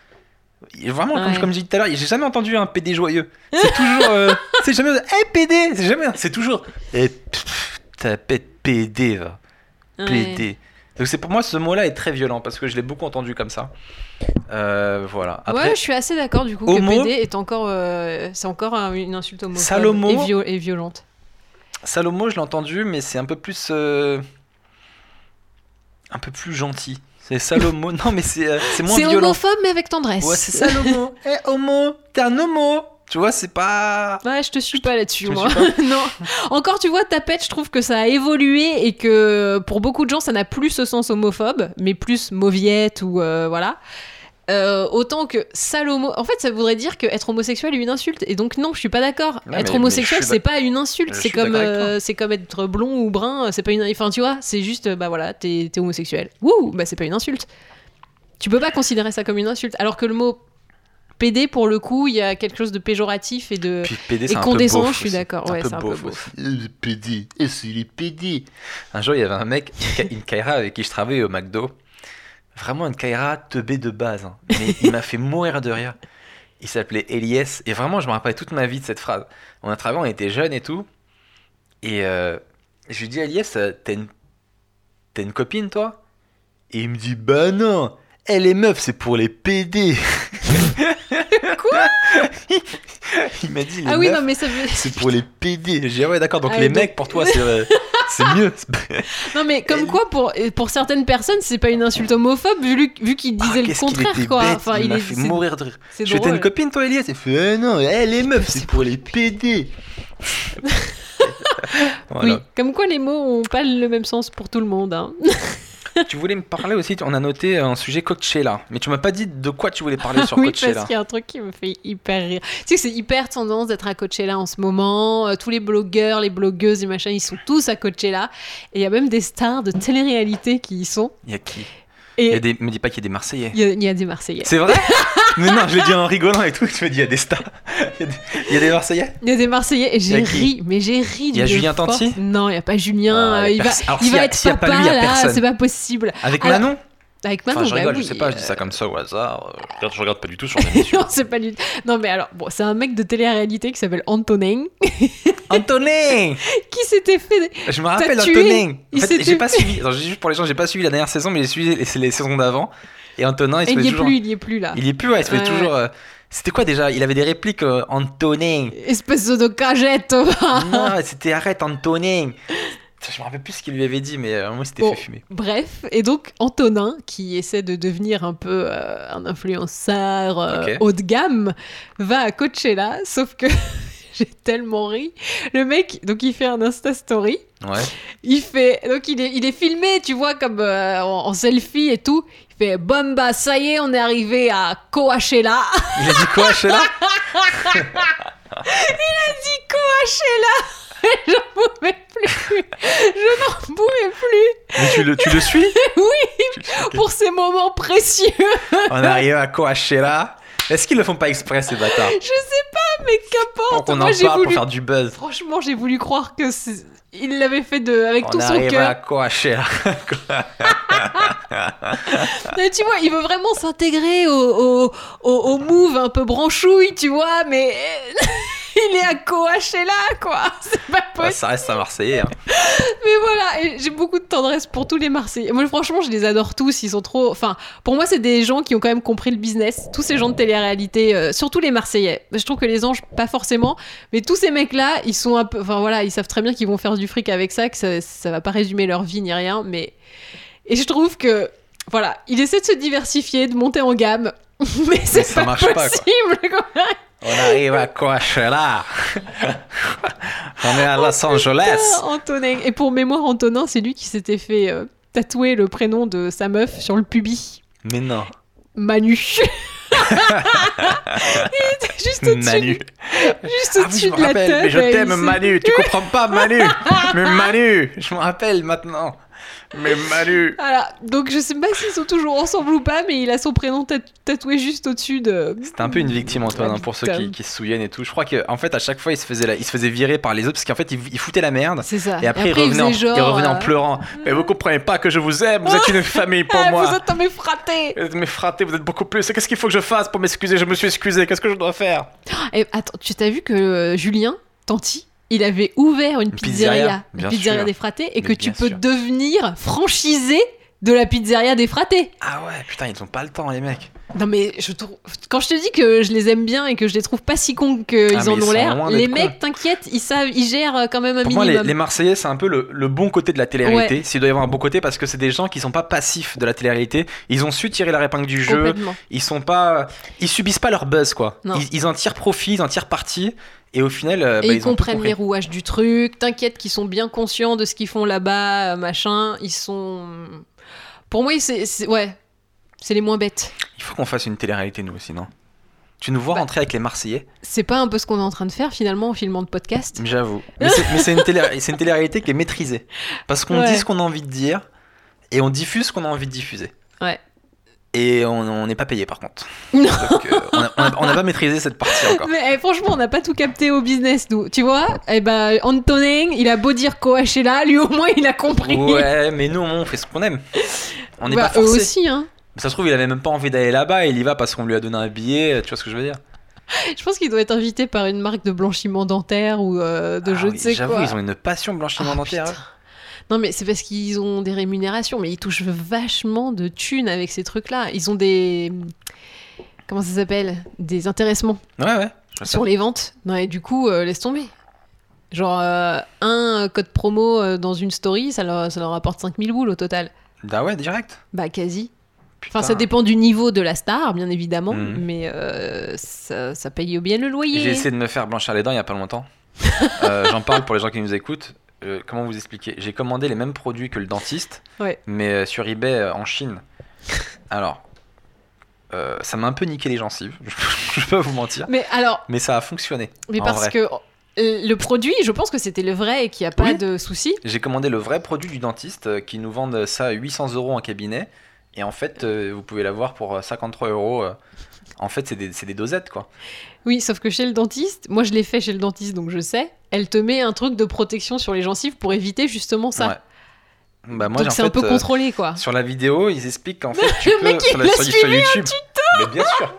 Et Vraiment, comme, Ouais. comme je dis tout à l'heure, j'ai jamais entendu un PD joyeux. C'est toujours, euh, c'est jamais, hey PD, c'est jamais, c'est toujours, eh, pff, tapette PD, va. Ouais. PD. Donc c'est pour moi ce mot-là est très violent parce que je l'ai beaucoup entendu comme ça. Euh, voilà. Après, ouais, je suis assez d'accord du coup homo- que PD est encore, euh, c'est encore un- une insulte homophobe Salomo- et, vio- et violente. Salomo, je l'ai entendu, mais c'est un peu plus, euh, un peu plus gentil. C'est Salomo. non, mais c'est, euh, c'est moins C'est violent. homophobe mais avec tendresse. Ouais, c'est Salomo. Eh, homo, t'es un homo. Tu vois, c'est pas. Ouais, je te suis pas là-dessus, moi. suis non. Encore, tu vois, tapette, je trouve que ça a évolué et que pour beaucoup de gens, ça n'a plus ce sens homophobe, mais plus mauviette ou euh, voilà. Euh, autant que salomo. En fait, ça voudrait dire que être homosexuel est une insulte. Et donc, non, je suis pas d'accord. Ouais, être mais- homosexuel, c'est pas une insulte. C'est comme, euh, c'est comme être blond ou brun. C'est pas une. Enfin, tu vois, c'est juste, bah voilà, t'es homosexuel. Wouh, bah c'est pas une insulte. Tu peux pas considérer ça comme une insulte. Alors que le mot PD, pour le coup, il y a quelque chose de péjoratif et de. Puis PD, Et c'est condescendant, je suis d'accord. C'est Ouais, c'est un peu aussi. Le PD, est-ce qu'il est PD Un jour, il y avait un mec, une Kaira avec qui je travaillais au McDo. Vraiment une Kaira teubée de base. hein. Mais il m'a fait mourir de rire. Il s'appelait Elias. Et vraiment, je me rappelle toute ma vie de cette phrase. On a travaillé, on était jeunes et tout. Et euh, je lui dis, Elias, euh, t'as une... une copine, toi? Et il me dit, bah non elle est meuf, c'est pour les PD. Il m'a dit, les Ah oui, meufs, non, mais ça veut. c'est pour les PD. J'ai dit, ah ouais, d'accord, donc Ah, les donc- mecs, pour toi, c'est euh, c'est mieux. Non, mais comme quoi, pour, pour certaines personnes, c'est pas une insulte homophobe, vu, vu qu'il Ah, disait le contraire, était quoi. bête, Enfin, il il m'a fait mourir de rire. Je drôle. une copine, toi, Elias Il fait, ah non, elle est meuf, c'est pour les PD. Voilà. Oui, comme quoi les mots ont pas le même sens pour tout le monde. Hein. Tu voulais me parler aussi, on a noté un sujet Coachella, mais tu m'as pas dit de quoi tu voulais parler sur oui, Coachella. parce qu'il y a un truc qui me fait hyper rire. Tu sais que c'est hyper tendance d'être à Coachella en ce moment. Euh, tous les blogueurs, les blogueuses et machin, ils sont tous à Coachella. Et il y a même des stars de télé-réalité qui y sont. Il y a qui? Il y a Et des... Me dis pas qu'il y a des Marseillais. il y, a- il y a des Marseillais. C'est vrai Mais non, je l'ai dit en rigolant et tout, tu me dis il y a des stars. Il y a des, il y a des Marseillais Il y a des Marseillais et Il j'ai ri, mais j'ai ri. Il y a Julien. Tanti Non, il y a pas Julien. Ah, euh, il il va, alors, il y va a- être pas papa lui, il a là, c'est pas possible. Avec Alors, Manon Avec Manon, Enfin, je bah rigole, oui, je sais pas, je dis euh, ça comme ça au hasard. euh, regarde, je regarde pas du tout sur l'émission. non, c'est pas du Non, mais alors, bon, c'est un mec de télé-réalité qui s'appelle Antonin Antonin qui s'était fait. Je me rappelle. Antonin. En Il fait, j'ai pas suivi. Alors, je dis juste pour les gens, j'ai pas suivi la dernière saison, mais j'ai suivi les, les saisons d'avant. Et Antonin, il se Et il est toujours. plus, il y est plus là. Il y est plus, ouais, il se fait toujours. euh, C'était quoi déjà? Il avait des répliques euh, Antonin. Espèce de cagette. non, c'était arrête Antonin. Je me rappelle plus ce qu'il lui avait dit, mais euh, moi, c'était Bon. fait fumer. Bref, et donc Antonin, qui essaie de devenir un peu euh, un influenceur euh, haut de gamme, va à Coachella, sauf que j'ai tellement ri. Le mec, donc il fait un Insta Story, Ouais. il fait, donc il est, il est filmé, tu vois, comme euh, en, en selfie et tout. Il fait, bon bah ça y est, on est arrivé à Coachella. Il a dit quoi, Sheila dit Coachella J'en pouvais plus Je n'en pouvais plus Mais tu le, tu le suis Oui Pour ces moments précieux On arrive à Coachella. Est-ce qu'ils le font pas exprès, ces bâtards Je sais pas, mais Pour qu'importe qu'on en parle, pour faire du buzz. Franchement, j'ai voulu croire que il l'avait fait de... avec On tout son arrive à cœur. Coachella. Mais tu vois, il veut vraiment s'intégrer au, au, au, au move un peu branchouille, tu vois, mais... il est à Coachella, quoi C'est pas possible Ouais, ça reste un Marseillais. hein. Mais voilà, et j'ai beaucoup de tendresse pour tous les Marseillais. Moi, franchement, je les adore tous. Ils sont trop. Enfin, pour moi, c'est des gens qui ont quand même compris le business. Tous ces gens de télé-réalité, euh, surtout les Marseillais. Je trouve que les anges, pas forcément. Mais tous ces mecs-là, ils sont un peu. Enfin, voilà, ils savent très bien qu'ils vont faire du fric avec ça, que ça, ça va pas résumer leur vie ni rien. Mais. Et je trouve que. Voilà, il essaie de se diversifier, de monter en gamme. Mais c'est pas marche pas, quoi. Quoi. On arrive à Coachella. On est à Los Angeles. Ah, Antonin. Et pour mémoire, Antonin, c'est lui qui s'était fait euh, tatouer le prénom de sa meuf sur le pubis. Mais non. Manu. Il était juste au-dessus Manu. juste Ah oui, au-dessus je me de la rappelle, tête. mais je t'aime Manu, tu comprends pas Manu Mais Manu, je me rappelle maintenant. Mais Manu. Voilà, donc je sais pas s'ils sont toujours ensemble ou pas, mais il a son prénom tat- tatoué juste au-dessus de. C'était un peu une victime Antoine, hein, pour ceux qui, qui se souviennent et tout. Je crois qu'en fait à chaque fois il se faisait, la- il se faisait virer par les autres parce qu'en fait il, il foutait la merde. C'est ça. Et après, il, revenait en, faisait genre, il revenait en euh, pleurant. Mais vous comprenez pas que je vous aime, vous êtes une famille pour moi. Vous êtes un mes fratés. Vous êtes mes fratés, vous êtes beaucoup plus. Et Qu'est-ce qu'il faut que je fasse pour m'excuser? Je me suis excusé, qu'est-ce que je dois faire? Et attends, tu t'as vu que euh, Julien, Tanti, il avait ouvert une, pizzeria, une pizzeria des fratés, et Mais que tu peux sûr. devenir franchisé de la pizzeria des fratés. Ah ouais, putain, ils ont pas le temps les mecs. Non mais je trouve quand je te dis que je les aime bien et que je les trouve pas si cons qu'ils Ah, en ont l'air, les mecs t'inquiète, ils savent, ils gèrent euh, quand même un Pour moi, les, les Marseillais, c'est un peu le, le bon côté de la télé-réalité. S'il doit y avoir un bon côté, parce que c'est des gens qui sont pas passifs de la télé-réalité. Ils ont su tirer la épingle du jeu. Ils sont pas, ils subissent pas leur buzz quoi. Ils, ils en tirent profit, ils en tirent parti. Et au final, euh, Et bah, ils ils comprennent les rouages du truc, t'inquiète qu'ils sont bien conscients de ce qu'ils font là-bas, euh, machin. Ils sont. Pour moi, c'est. Ouais. C'est les moins bêtes. Il faut qu'on fasse une télé-réalité nous aussi, non? Tu nous vois Bah. rentrer avec les Marseillais? C'est pas un peu ce qu'on est en train de faire finalement en filmant de podcast J'avoue. Mais c'est une, télé, c'est une télé-réalité qui est maîtrisée. Parce qu'on Ouais. dit ce qu'on a envie de dire et on diffuse ce qu'on a envie de diffuser. Et on n'est pas payé par contre. Non. Donc, euh, on n'a pas maîtrisé cette partie encore. Mais eh, franchement, on n'a pas tout capté au business, nous. Tu vois Eh ben, Antonin, il a beau dire Coachella, lui au moins, il a compris. Ouais, mais nous, on fait ce qu'on aime. On n'est Bah, pas eux forcé. aussi, hein. Ça se trouve, il avait même pas envie d'aller là-bas, il y va parce qu'on lui a donné un billet, tu vois ce que je veux dire Je pense qu'il doit être invité par une marque de blanchiment dentaire ou euh, de Ah je ne oui, sais J'avoue, quoi. ils ont une passion blanchiment Ah, dentaire. putain. Non, mais c'est parce qu'ils ont des rémunérations, mais ils touchent vachement de thunes avec ces trucs-là. Ils ont des. Comment ça s'appelle? Des intéressements Ouais, ouais. sur les ventes. Non, et du coup, euh, laisse tomber. Genre, euh, un code promo euh, dans une story, ça leur, ça leur apporte 5000 boules au total. Ah ouais, direct. Bah, quasi. Putain. Enfin, ça dépend du niveau de la star, bien évidemment, Mhm. mais euh, ça, ça paye bien le loyer. J'ai essayé de me faire blanchir les dents il y a pas longtemps. Euh, J'en parle pour les gens qui nous écoutent. Euh, comment vous expliquer? J'ai commandé les mêmes produits que le dentiste, Ouais. mais euh, sur eBay euh, en Chine. Alors, ça m'a un peu niqué les gencives, je peux pas vous mentir. Mais alors, Mais ça a fonctionné. mais en parce vrai. que le produit, je pense que c'était le vrai et qu'il n'y a pas Oui. de souci. J'ai commandé le vrai produit du dentiste qui nous vendent ça à 800 euros en cabinet. Et en fait, euh, vous pouvez l'avoir pour euh, 53 euros. euh. En fait, c'est des, des dosettes, quoi. Oui, sauf que chez le dentiste, moi je l'ai fait chez le dentiste donc je sais, elle te met un truc de protection sur les gencives pour éviter justement ça. Ouais. Bah, moi, donc c'est un peu euh, contrôlé quoi. Sur la vidéo, ils expliquent qu'en fait, tu peux. sur, la- sur- sur YouTube. Mais bien sûr.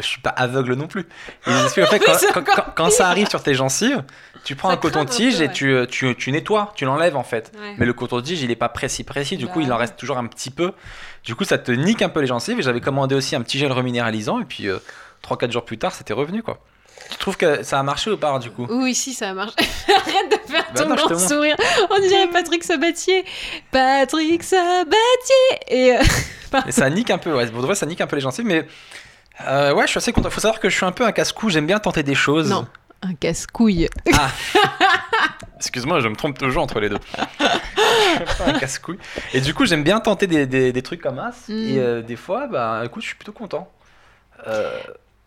Je suis pas aveugle non plus. En fait, quand, c'est quand- encore quand- quand ça arrive sur tes gencives, tu prends Ça un coton-tige et tu, euh, tu, tu nettoies, tu l'enlèves en fait. Ouais. Mais le coton-tige, il est pas précis, précis. Du Bah coup, il en ouais. reste toujours un petit peu. Du coup, ça te nique un peu les gencives. Et j'avais commandé aussi un petit gel reminéralisant. Et puis, 3-4 jours plus tard, c'était revenu quoi. Tu trouves que ça a marché ou pas du coup? Oui, si, ça marche. Arrête de faire Bah ton non, grand sourire. On dirait Patrick Sabatier. Patrick Sabatier Et euh, Et ça nique un peu, ouais. Pour de vrai, ça nique un peu les gencives. Mais euh, ouais, je suis assez content. Faut savoir que je suis un peu un casse-cou. J'aime bien tenter des choses. Non, un casse-couille. Ah Excuse-moi, je me trompe toujours entre les deux. je suis pas un casse-couille. Et du coup, j'aime bien tenter des, des- des trucs comme ça. Mm. Et euh, des fois, bah écoute, je suis plutôt content. Euh,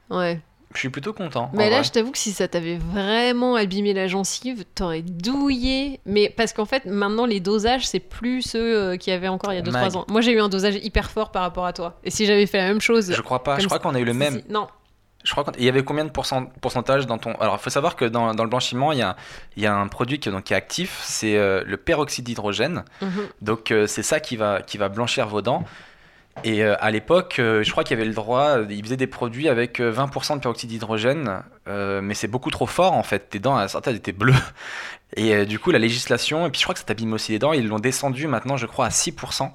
Ouais. Je suis plutôt content. Mais là, vrai. je t'avoue que si ça t'avait vraiment abîmé la gencive, t'aurais douillé. Mais parce qu'en fait, maintenant, les dosages, c'est plus ceux euh, qu'il y avait encore il y a Mag. 2-3 ans. Moi, j'ai eu un dosage hyper fort par rapport à toi. Et si j'avais fait la même chose. Je crois pas. Je crois qu'on a eu le même. Non. Je crois qu'il y avait combien de pourcent- pourcentage dans ton. Alors, il faut savoir que dans, dans le blanchiment, il y a, il y a un produit qui, donc, qui est actif, c'est euh, le peroxyde d'hydrogène. Mhm. Donc, euh, c'est ça qui va, qui va blanchir vos dents. Et euh, à l'époque, euh, je crois qu'il y avait le droit, euh, ils faisaient des produits avec euh, 20% de peroxyde d'hydrogène, mais c'est beaucoup trop fort en fait. Tes dents, à certaines, étaient bleues. Et du coup, la législation, et puis je crois que ça t'abîme aussi les dents, ils l'ont descendu maintenant, je crois, à 6%.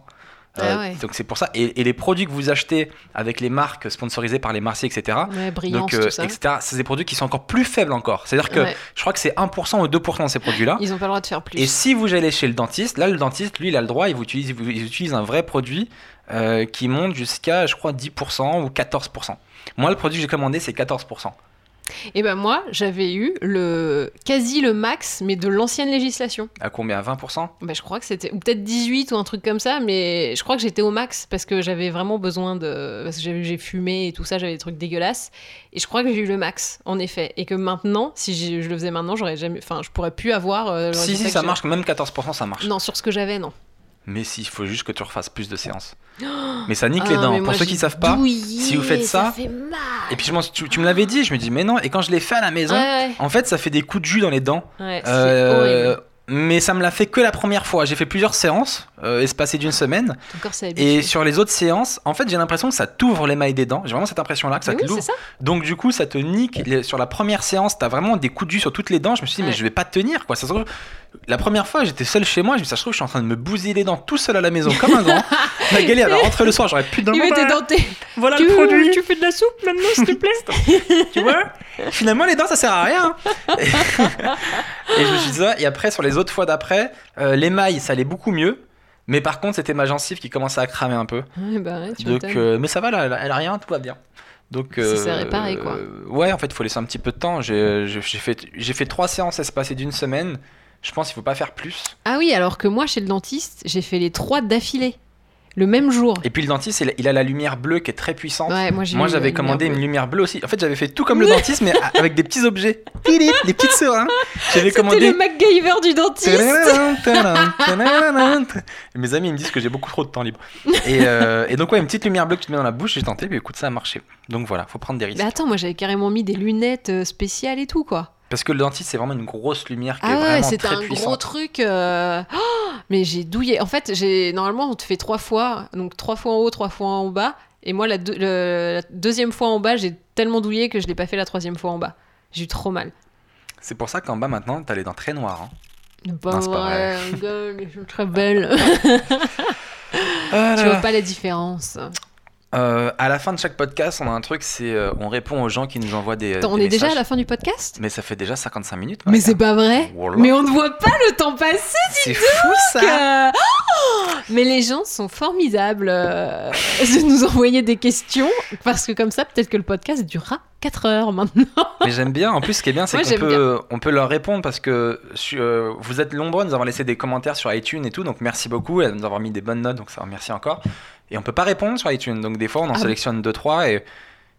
Ah ouais. Donc c'est pour ça. Et, et les produits que vous achetez avec les marques sponsorisées par les Marseillais, etc. Ouais, brillance, Donc, euh, tout ça. etc. C'est des produits qui sont encore plus faibles encore. C'est-à-dire que Ouais. je crois que c'est 1% ou 2% de ces produits-là. Ils ont pas le droit de faire plus. Et si vous allez chez le dentiste, là, le dentiste, lui, il a le droit, il, vous utilise, il utilise un vrai produit euh, qui monte jusqu'à, je crois, 10% ou 14%. Moi, le produit que j'ai commandé, c'est 14%. Et ben moi, j'avais eu le quasi le max, mais de l'ancienne législation. À combien? À 20% Bah, je crois que c'était ou peut-être 18 ou un truc comme ça, mais je crois que j'étais au max parce que j'avais vraiment besoin de parce que j'ai fumé et tout ça, j'avais des trucs dégueulasses et je crois que j'ai eu le max en effet et que maintenant, si je le faisais maintenant, j'aurais jamais, enfin, je pourrais plus avoir. euh, Si, si, ça marche, même 14%, ça marche. Non, sur ce que j'avais, non. Mais si, il faut juste que tu refasses plus de séances. Mais ça nique les Ah, dents. mais Pour ceux qui savent pas, douillé, si vous faites ça- fait mal. et puis je tu, tu me l'avais dit, je me dis, mais non, et quand je l'ai fait à la maison, Ouais, en fait, ça fait des coups de jus dans les dents. ouais, Euh, mais ça me l'a fait que la première fois. J'ai fait plusieurs séances, euh, espacées d'une semaine. Et sur les autres séances, en fait, j'ai l'impression que ça t'ouvre l'émail des dents. J'ai vraiment cette impression-là que ça Mais te oui, l'ouvre. Donc du coup, ça te nique. Les- Sur la première séance, t'as vraiment des coups de jus sur toutes les dents. Je me suis dit, mais je vais pas tenir quoi. Ça se trouve, la première fois, j'étais seul chez moi. Je me suis dit, ça se trouve, je suis en train de me bousiller les dents tout seul à la maison comme un grand. la galère, à rentrer le soir, j'aurais plus de dents. Il était Voilà, denté. Voilà Tu, le produit. tu fais de la soupe maintenant, s'il te plaît tu vois? Finalement, les dents, ça sert à rien. et je me suis dit ça. Et après, sur les autres fois d'après, euh, l'émail, ça allait beaucoup mieux. Mais par contre, c'était ma gencive qui commençait à cramer un peu. Ouais, bah ouais, tu Donc, euh, mais ça va, là, elle a- rien, tout va bien. Donc, Ça s'est réparé, quoi. euh, ouais, en fait, il faut laisser un petit peu de temps. J'ai j'ai fait, j'ai fait trois séances espacées d'une semaine. Je pense qu'il faut pas faire plus. Ah oui, alors que moi, chez le dentiste, j'ai fait les trois d'affilée. le même jour. Et puis le dentiste, il a, la lumière bleue qui est très puissante. Ouais, moi j'avais commandé une lumière bleue aussi. En fait j'avais fait tout comme le dentiste mais avec des petits objets. Des petites seringues. J'avais C'était commandé. le MacGyver du dentiste. Mes amis ils me disent que j'ai beaucoup trop de temps libre. Et, euh, et donc ouais une petite lumière bleue que tu mets dans la bouche, j'ai tenté, mais écoute ça a marché. Donc voilà, faut prendre des risques. Mais attends, moi j'avais carrément mis des lunettes euh, spéciales et tout quoi. Parce que le dentiste c'est vraiment une grosse lumière qui est Ah ouais, vraiment très un puissante. gros truc. euh, oh, mais j'ai douillé. En fait, j'ai normalement on te fait trois fois, donc trois fois en haut, trois fois en bas. Et moi, la, deux- le- la deuxième fois en bas, j'ai tellement douillé que je l'ai pas fait la troisième fois en bas. J'ai eu trop mal. C'est pour ça qu'en bas maintenant t'as les dents très noires. hein. Pas Non, c'est pas vrai, gueule, je suis très belle. Ah tu vois pas la différence. Euh, à la fin de chaque podcast, on a un truc, c'est euh, on répond aux gens qui nous envoient des. Attends, on est déjà à la fin du podcast? Mais ça fait déjà 55 minutes. Mais c'est pas vrai. Voilà. Mais on ne voit pas le temps passer. C'est fou ça. Oh Mais les gens sont formidables euh, de nous envoyer des questions parce que comme ça, peut-être que le podcast durera 4 heures maintenant. Mais j'aime bien. En plus, ce qui est bien, c'est qu'on peut, on peut leur répondre parce que euh, vous êtes nombreux à nous avoir laissé des commentaires sur iTunes et tout. Donc merci beaucoup et à nous avoir mis des bonnes notes. Donc ça remercie encore. Et on peut pas répondre sur iTunes. Donc des fois, on en Ah sélectionne 2-3 et,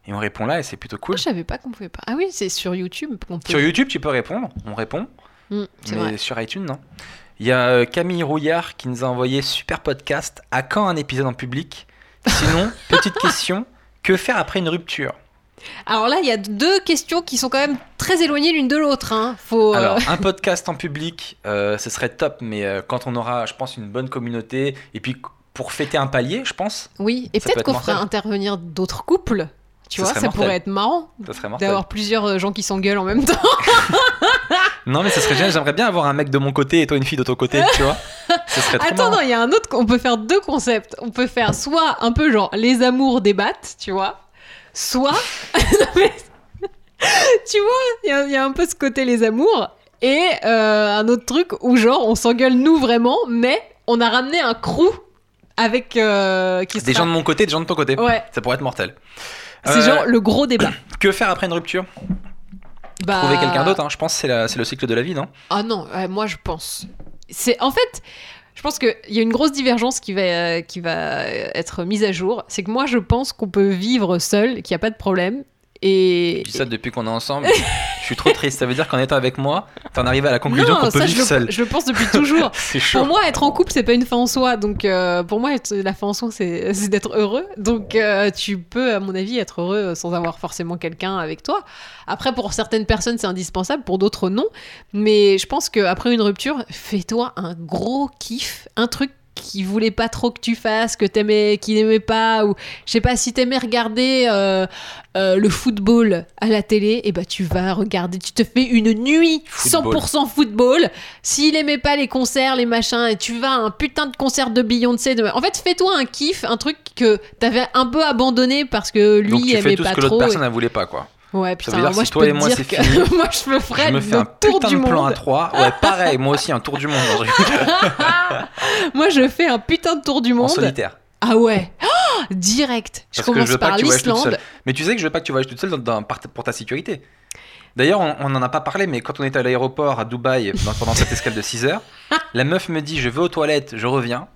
et on répond là et c'est plutôt cool. Je savais pas qu'on pouvait pas. Ah oui, c'est sur YouTube qu'on peut. Sur YouTube, tu peux répondre. On répond. Mm, c'est mais vrai. sur iTunes, non. Il y a euh, Camille Rouillard qui nous a envoyé super podcast. À quand un épisode en public? Sinon, petite question que faire après une rupture? Alors là, il y a deux questions qui sont quand même très éloignées l'une de l'autre. Hein. Faut. euh, Alors, un podcast en public, euh, ce serait top, mais euh, quand on aura, je pense, une bonne communauté, et puis pour fêter un palier, je pense, Oui, et peut peut-être être qu'on mortel. ferait intervenir d'autres couples. Tu vois, ça mortel. pourrait être marrant d'avoir plusieurs gens qui s'engueulent en même temps. Non, mais ça serait génial. J'aimerais bien avoir un mec de mon côté et toi une fille de ton côté, tu vois. Ce serait trop Attends, marrant. non, il y a un autre. On peut faire deux concepts. On peut faire soit un peu genre les amours débattent, tu vois, soit. Non, mais- tu vois, il y a- il y, a un peu ce côté les amours. Et euh, un autre truc où genre on s'engueule nous vraiment, mais on a ramené un crew avec. euh, qui Des sera- gens de mon côté, des gens de ton côté. Ouais, Ça pourrait être mortel. c'est Euh, genre le gros débat. Que faire après une rupture? Bah... Trouver quelqu'un d'autre, hein. je pense que c'est le cycle de la vie, non? Ah non, moi je pense. C'est en fait, je pense qu'il y a une grosse divergence qui va euh, qui va être mise à jour. C'est que moi je pense qu'on peut vivre seul, qu'il n'y a pas de problème. Et Je dis ça depuis qu'on est ensemble. je suis trop triste. Ça veut dire qu'en étant avec moi, t'en arrives à la conclusion qu'on peut je vivre le, seul. je le pense depuis toujours. c'est chaud. Pour moi, être en couple, c'est pas une fin en soi. Donc, euh, pour moi, la fin en soi, c'est c'est d'être heureux. Donc, euh, tu peux, à mon avis, être heureux sans avoir forcément quelqu'un avec toi. Après, pour certaines personnes, c'est indispensable, pour d'autres, non. Mais je pense qu'après une rupture, fais-toi un gros kiff, un truc qui voulait pas trop que tu fasses, que t'aimais, qu'il n'aimait pas, ou je sais pas si t'aimais regarder euh, euh, le football à la télé, et bah tu vas regarder, tu te fais une nuit Football. 100% football. S'il aimait pas les concerts, les machins, et tu vas à un putain de concert de Beyoncé, de- en fait fais-toi un kiff, un truc que t'avais un peu abandonné parce que lui Donc tu aimait fais tout pas ce que l'autre personne ne voulait pas, quoi. Ouais, Ça putain, veut dire moi si je toi peux et moi, c'est fini, moi je me ferais Je me fais un tour putain du de plan à monde. 3. Ouais, pareil, moi aussi, un tour du monde. Moi je fais un putain de tour du en monde. solitaire. Ah ouais, Oh, direct. Je Parce que je commence veux par l'Islande. Mais tu sais que je veux pas que tu voyages toute seule dans- pour ta sécurité. D'ailleurs, on on en a pas parlé, mais quand on était à l'aéroport à Dubaï pendant cette escale de 6 heures, la meuf me dit Je vais aux toilettes, je reviens.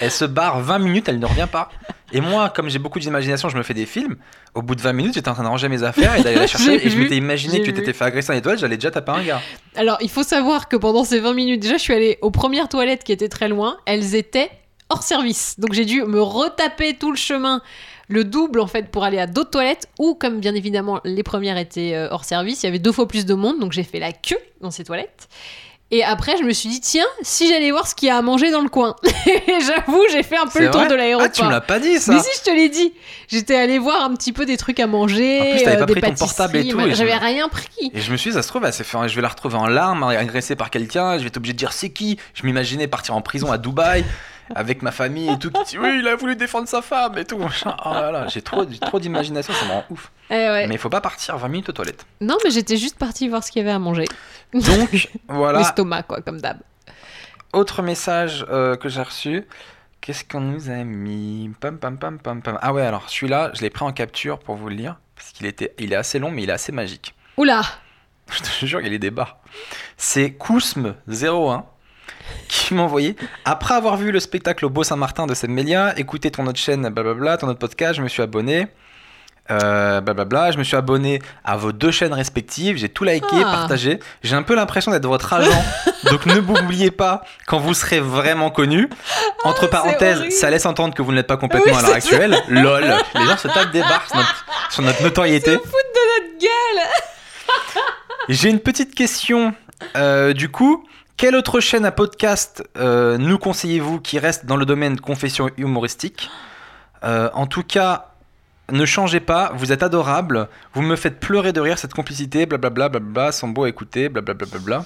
Elle se barre 20 minutes, elle ne revient pas. Et moi, comme j'ai beaucoup d'imagination, je me fais des films. Au bout de 20 minutes, j'étais en train de ranger mes affaires et d'aller la chercher. Et je m'étais imaginé que tu t'étais fait agresser dans les toilettes, j'allais déjà taper un gars. Alors, il faut savoir que pendant ces 20 minutes, déjà, je suis allée aux premières toilettes qui étaient très loin. Elles étaient hors service. Donc, j'ai dû me retaper tout le chemin, le double en fait, pour aller à d'autres toilettes. Ou, comme bien évidemment, les premières étaient euh, hors service, il y avait deux fois plus de monde. Donc, j'ai fait la queue dans ces toilettes. Et après, je me suis dit, tiens, si j'allais voir ce qu'il y a à manger dans le coin. Et j'avoue, j'ai fait un peu le tour de l'aéroport. Ah, tu me l'as pas dit ça Mais si, je te l'ai dit. J'étais allée voir un petit peu des trucs à manger, En plus, t'avais euh, pas des pris ton portable et tout, et J'avais me- rien pris. Et je me suis dit, ça se trouve, elle s'est fait- je vais la retrouver en larmes, agressée par quelqu'un, je vais être obligé de dire c'est qui? Je m'imaginais partir en prison à Dubaï avec ma famille et tout, qui dit oui, il a voulu défendre sa femme et tout. Oh là là, j'ai trop, trop d'imagination, ça me rend ouf. Eh ouais. Mais il faut pas partir 20 minutes aux toilettes. Non, mais j'étais juste partie voir ce qu'il y avait à manger. Donc, voilà, L'estomac, quoi, comme d'hab. autre message euh, que j'ai reçu. Qu'est-ce qu'on nous a mis? Pam, pam, pam, pam, pam. Ah ouais, alors celui-là, je l'ai pris en capture pour vous le lire, parce qu'il était, il est assez long, mais il est assez magique. Oula Je te jure, il y a des barres. C'est Kousm01 qui envoyé. Après avoir vu le spectacle au Beau Saint-Martin de Seb Melia, écouté ton autre chaîne, blablabla, ton autre podcast, je me suis abonné. Euh, blablabla, je me suis abonné à vos deux chaînes respectives, j'ai tout liké, Ah. partagé. J'ai un peu l'impression d'être votre agent, donc ne m'oubliez pas quand vous serez vraiment connu. Entre parenthèses, ça laisse entendre que vous ne l'êtes pas complètement Oui, à l'heure actuelle. Lol, les gens se tapent des barres sur notre, sur notre notoriété. Foutre de notre gueule J'ai une petite question. Euh, du coup, quelle autre chaîne à podcast euh, nous conseillez-vous qui reste dans le domaine confession humoristique Euh, En tout cas, ne changez pas, vous êtes adorable, vous me faites pleurer de rire cette complicité, blablabla, blablabla, sont beaux à écouter, blablabla. Bla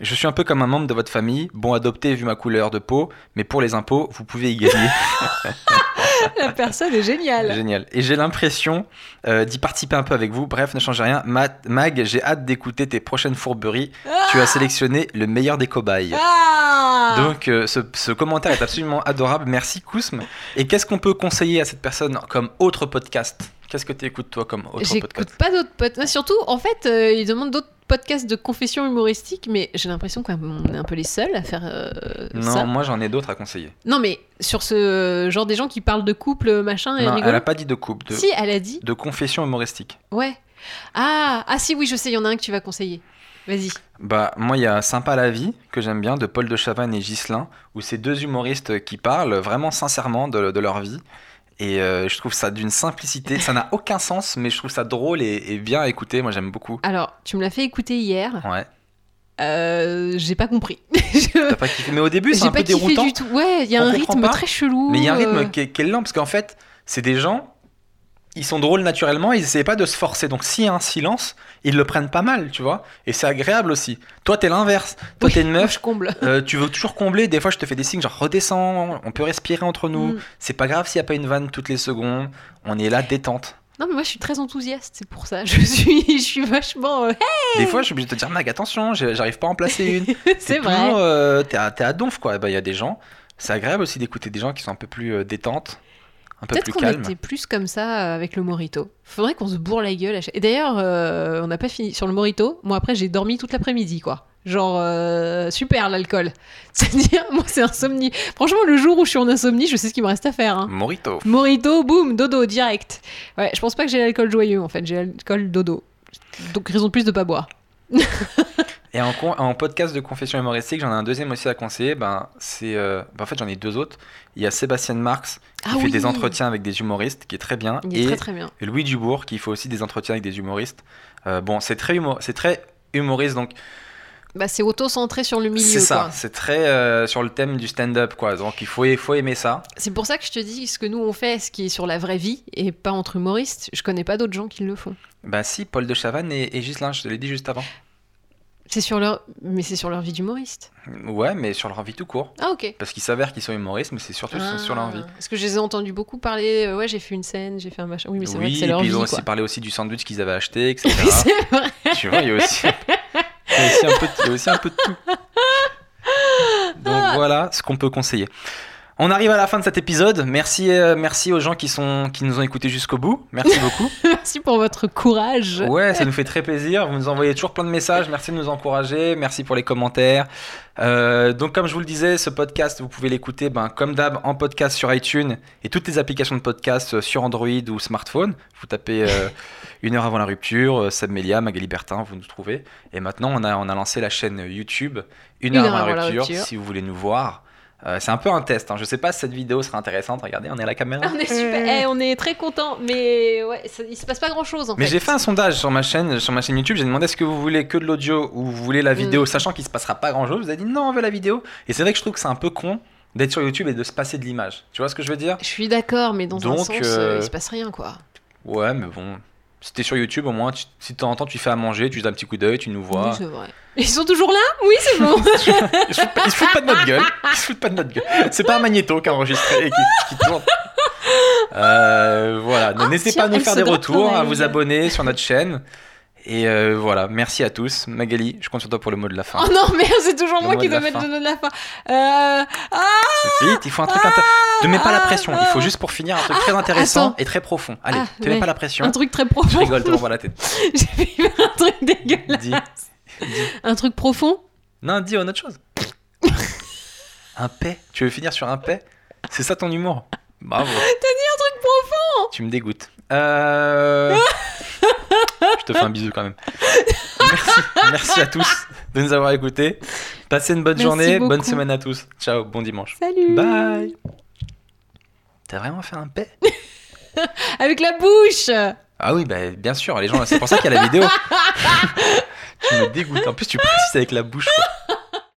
je suis un peu comme un membre de votre famille, bon adopté vu ma couleur de peau, mais pour les impôts, vous pouvez y gagner. La personne est géniale. Génial. Et j'ai l'impression euh, d'y participer un peu avec vous. Bref, ne changez rien. Ma- Mag, j'ai hâte d'écouter tes prochaines fourberies. Tu as sélectionné le meilleur des cobayes. Ah Donc euh, ce, ce commentaire est absolument adorable. Merci Kousm. Et qu'est-ce qu'on peut conseiller à cette personne comme autre podcast? Qu'est-ce que tu écoutes toi comme autre J'écoute podcast? pas d'autres podcasts. Surtout, en fait, euh, ils demandent d'autres podcasts de confession humoristique, mais j'ai l'impression qu'on est un peu les seuls à faire euh, Non, ça. moi j'en ai d'autres à conseiller. Non, mais sur ce genre des gens qui parlent de couple, machin, et Non, rigolo. elle a pas dit de coupe, de, Si, elle a dit. de confession humoristique. Ouais. Ah, ah si, oui, je sais, il y en a un que tu vas conseiller. Vas-y. Bah, moi, il y a Sympa la vie, que j'aime bien, de Paul de Chavannes et Ghislain, où c'est deux humoristes qui parlent vraiment sincèrement de, de leur vie. Et euh, je trouve ça d'une simplicité. Ça n'a aucun sens, mais je trouve ça drôle et, et bien à écouter. Moi, j'aime beaucoup. Alors, tu me l'as fait écouter hier. Ouais. Euh, j'ai pas compris. T'as pas kiffé. Mais au début, c'est un pas peu kiffé déroutant. du tout. Ouais, il y a On un rythme pas. très chelou. Mais il y a un rythme euh, qui, est, qui est lent, parce qu'en fait, c'est des gens, ils sont drôles naturellement, ils essaient pas de se forcer. Donc s'il y a un silence, ils le prennent pas mal, tu vois. Et c'est agréable aussi. Toi, t'es l'inverse. Toi, oui, t'es une meuf, je comble. euh, tu veux toujours combler. Des fois, je te fais des signes genre redescends, on peut respirer entre nous. Mm. C'est pas grave s'il n'y a pas une vanne toutes les secondes. On est là, détente. Non, mais moi, je suis très enthousiaste, c'est pour ça. Je suis, je suis vachement. euh, Des fois, je suis obligé de te dire, Mag, attention, j'arrive pas à en placer une. c'est vrai. euh, T'es à, à donf, quoi. Bah, Il y a des gens. C'est agréable aussi d'écouter des gens qui sont un peu plus euh, détentes, un peu Peut-être qu'on était plus comme ça euh, avec le Morito. Faudrait qu'on se bourre la gueule. à chaque- Et d'ailleurs, euh, on n'a pas fini sur le Morito. Moi, après, j'ai dormi toute l'après-midi, quoi. Genre, euh, super l'alcool. C'est-à-dire, moi, c'est insomnie. Franchement, le jour où je suis en insomnie, je sais ce qu'il me reste à faire. hein. Morito. Morito, boum, dodo, direct. Ouais, je pense pas que j'ai l'alcool joyeux, en fait. J'ai l'alcool dodo. Donc, raison de plus de pas boire. Et en, podcast de confession humoristique, j'en ai un deuxième aussi à conseiller. Ben, c'est, euh, ben, en fait, j'en ai deux autres. Il y a Sébastien Marx qui Ah fait oui. des entretiens avec des humoristes, qui est très bien. Il est et très très bien. Louis Dubourg qui fait aussi des entretiens avec des humoristes. Euh, bon, c'est très, humo- c'est très humoriste, donc Bah, c'est auto-centré sur le milieu, c'est ça. C'est très euh, sur le thème du stand-up, quoi. Donc il faut, il faut aimer ça. C'est pour ça que je te dis ce que nous on fait, ce qui est sur la vraie vie et pas entre humoristes. Je connais pas d'autres gens qui le font. Bah si, Paul de Chavannes et, et Ghislain, je te l'ai dit juste avant. C'est sur leur, mais c'est sur leur vie d'humoriste. Ouais, mais sur leur vie tout court. Ah ok. Parce qu'il s'avère qu'ils sont humoristes, mais c'est surtout Ah, sur leur vie. Parce que je les ai entendus beaucoup parler. euh, ouais, j'ai fait une scène, j'ai fait un machin. Oui, mais c'est vrai que c'est leur vie. ils ont aussi parlé aussi du sandwich qu'ils avaient acheté, etc. Oui, c'est vrai. tu vois, il y a aussi, il y a aussi un peu, de- il y a aussi un peu de tout. Donc voilà ce qu'on peut conseiller. On arrive à la fin de cet épisode. Merci, euh, merci aux gens qui, sont, qui nous ont écoutés jusqu'au bout. Merci beaucoup. Merci pour votre courage. Ouais, ça nous fait très plaisir. Vous nous envoyez toujours plein de messages. Merci de nous encourager. Merci pour les commentaires. Euh, donc, comme je vous le disais, ce podcast, vous pouvez l'écouter, ben, comme d'hab, en podcast sur iTunes et toutes les applications de podcast euh, sur Android ou smartphone. Vous tapez euh, une heure avant la rupture, Seb Melia, Magali Bertin, vous nous trouvez. Et maintenant, on a, on a lancé la chaîne YouTube Une, heure, avant, la rupture, si vous voulez nous voir. Euh, c'est un peu un test. Hein. Je sais pas si cette vidéo sera intéressante. Regardez, on est à la caméra. On est super. Eh, on est très content, mais ouais, ça- il se passe pas grand chose en Mais j'ai fait un sondage sur ma chaîne, sur ma chaîne YouTube. J'ai demandé est-ce que vous voulez que de l'audio ou vous voulez la vidéo, Mm. sachant qu'il se passera pas grand chose. Vous avez dit non, on veut la vidéo. Et c'est vrai que je trouve que c'est un peu con d'être sur YouTube et de se passer de l'image. Tu vois ce que je veux dire? Je suis d'accord, mais dans un Donc, sens, euh, euh, il se passe rien quoi. Ouais, mais bon. Si t'es sur YouTube, au moins, tu- si de temps en temps tu fais à manger, tu jettes un petit coup d'œil, tu nous vois. Oui, c'est vrai. Ils sont toujours là? Oui, c'est bon. ils, se foutent pas, ils se foutent pas de notre gueule. Ils se foutent pas de notre gueule. C'est pas un magnéto qui a enregistré et qui, qui tourne. Euh, voilà. Ah, N'hésitez pas à nous faire des retours, à vous abonner sur notre chaîne. Et euh, voilà, merci à tous. Magali, je compte sur toi pour le mot de la fin. Oh non, merde, c'est toujours Le moi mot qui dois mettre fin. le nom de la fin. Euh... Ah, Vite, il faut un truc intér- Ne mets pas la ah, pression, il faut juste pour finir un truc très intéressant attends. et très profond. Allez, Ah, te mets ouais. pas la pression. un truc très Je profond. rigole, te la tête. J'ai fait un truc dégueulasse. Dis. Un truc profond Non, dis autre chose. Un paix Tu veux finir sur un paix? C'est ça ton humour? Bravo. T'as dit un truc profond Tu me dégoûtes. Euh... Je te fais un bisou quand même. Merci, merci à tous de nous avoir écoutés. Passez une bonne Merci journée, bonne semaine à tous. Ciao, bon dimanche. Salut Bye. T'as vraiment fait un paix? Avec la bouche Ah oui, bah, bien sûr, les gens, c'est pour ça qu'il y a la vidéo. tu me dégoûtes. En plus, tu précises avec la bouche. quoi.